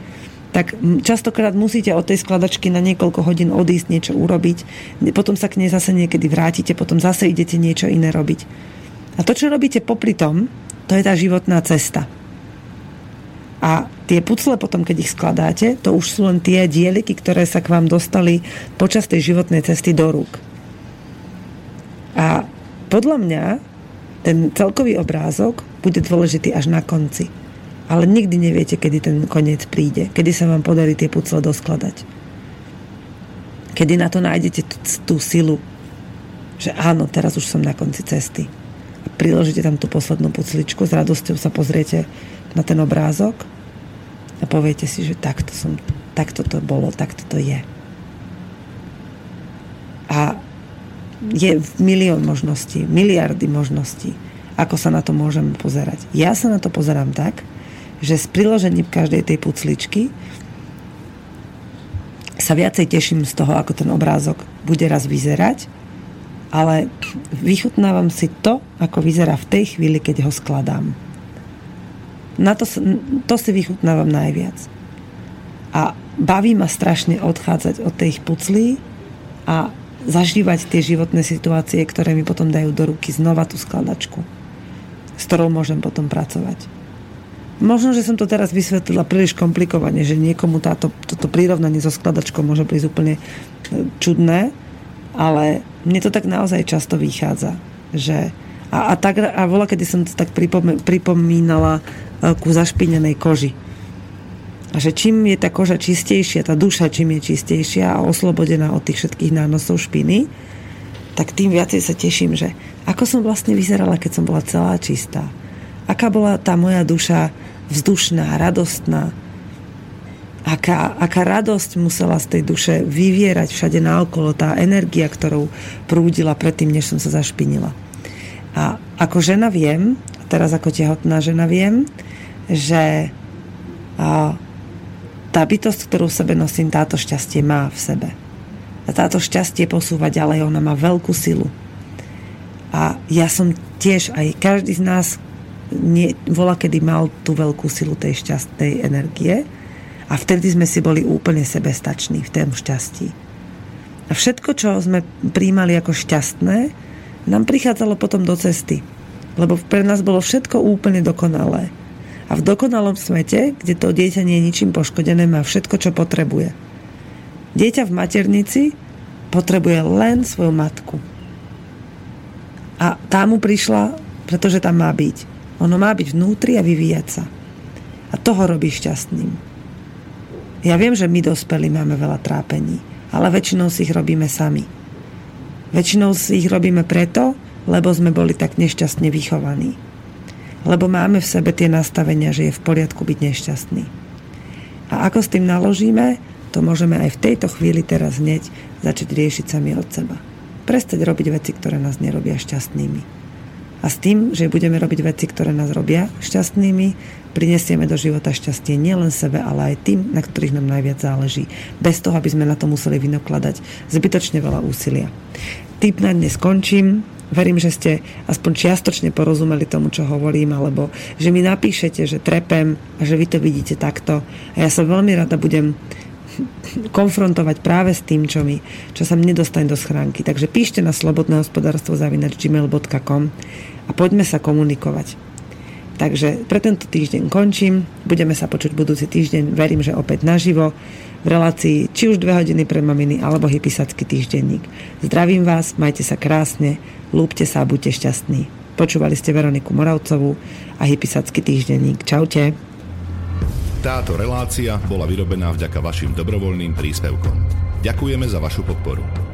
tak častokrát musíte od tej skladačky na niekoľko hodín odísť, niečo urobiť, potom sa k nej zase niekedy vrátite, potom zase idete niečo iné robiť. A to, čo robíte popri tom, to je tá životná cesta. A tie pucle potom, keď ich skladáte, to už sú len tie dieliky, ktoré sa k vám dostali počas tej životnej cesty do rúk. A podľa mňa ten celkový obrázok bude dôležitý až na konci. Ale nikdy neviete, kedy ten koniec príde. Kedy sa vám podarí tie pucle doskladať. Kedy na to nájdete tú, silu, že áno, teraz už som na konci cesty. A priložíte tam tú poslednú pucličku, s radosťou sa pozriete na ten obrázok a poviete si, že takto, som, takto to bolo, takto to je. A je milión možností, miliardy možností, ako sa na to môžeme pozerať. Ja sa na to pozerám tak, že s priložením každej tej pucličky sa viacej teším z toho, ako ten obrázok bude raz vyzerať, ale vychutnávam si to, ako vyzerá v tej chvíli, keď ho skladám. Na to, to si vychutnávam najviac. A baví ma strašne odchádzať od tých puclí a zažívať tie životné situácie, ktoré mi potom dajú do ruky znova tú skladačku, s ktorou môžem potom pracovať. Možno, že som to teraz vysvetlila príliš komplikovane, že niekomu táto, toto prirovnanie so skladačkou môže prísť úplne e, čudné, ale mne to tak naozaj často vychádza. Že, a, a, tak, a vola, kedy som to tak pripom, pripomínala e, ku zašpinenej koži. A že čím je tá koža čistejšia, tá duša čím je čistejšia a oslobodená od tých všetkých nánosov špiny, tak tým viacej sa teším, že ako som vlastne vyzerala, keď som bola celá čistá. Aká bola tá moja duša vzdušná, radostná. Aká, aká radosť musela z tej duše vyvierať všade naokolo, tá energia, ktorou prúdila predtým, než som sa zašpinila. A ako žena viem, teraz ako tehotná žena viem, že tá bytosť, ktorú v sebe nosím, táto šťastie má v sebe. A táto šťastie posúva ďalej, ona má veľkú silu. A ja som tiež, aj každý z nás, nie, vola, kedy mal tú veľkú silu tej šťastnej energie a vtedy sme si boli úplne sebestační v tom šťastí. A všetko, čo sme príjmali ako šťastné, nám prichádzalo potom do cesty. Lebo pre nás bolo všetko úplne dokonalé. A v dokonalom svete, kde to dieťa nie je ničím poškodené, má všetko, čo potrebuje. Dieťa v maternici potrebuje len svoju matku. A tá mu prišla, pretože tam má byť. Ono má byť vnútri a vyvíjať sa. A toho robí šťastným. Ja viem, že my dospelí máme veľa trápení, ale väčšinou si ich robíme sami. Väčšinou si ich robíme preto, lebo sme boli tak nešťastne vychovaní. Lebo máme v sebe tie nastavenia, že je v poriadku byť nešťastný. A ako s tým naložíme, to môžeme aj v tejto chvíli teraz hneď začať riešiť sami od seba. Prestať robiť veci, ktoré nás nerobia šťastnými a s tým, že budeme robiť veci, ktoré nás robia šťastnými, prinesieme do života šťastie nielen sebe, ale aj tým, na ktorých nám najviac záleží. Bez toho, aby sme na to museli vynokladať zbytočne veľa úsilia. Typ na dnes skončím. Verím, že ste aspoň čiastočne porozumeli tomu, čo hovorím, alebo že mi napíšete, že trepem a že vy to vidíte takto. A ja sa veľmi rada budem konfrontovať práve s tým, čo, mi, čo sa mne dostane do schránky. Takže píšte na slobodné hospodárstvo gmail.com a poďme sa komunikovať. Takže pre tento týždeň končím. Budeme sa počuť budúci týždeň. Verím, že opäť naživo v relácii či už 2 hodiny pre maminy alebo hypisacký týždenník. Zdravím vás, majte sa krásne, lúbte sa a buďte šťastní. Počúvali ste Veroniku Moravcovú a hypisacký týždenník. Čaute. Táto relácia bola vyrobená vďaka vašim dobrovoľným príspevkom. Ďakujeme za vašu podporu.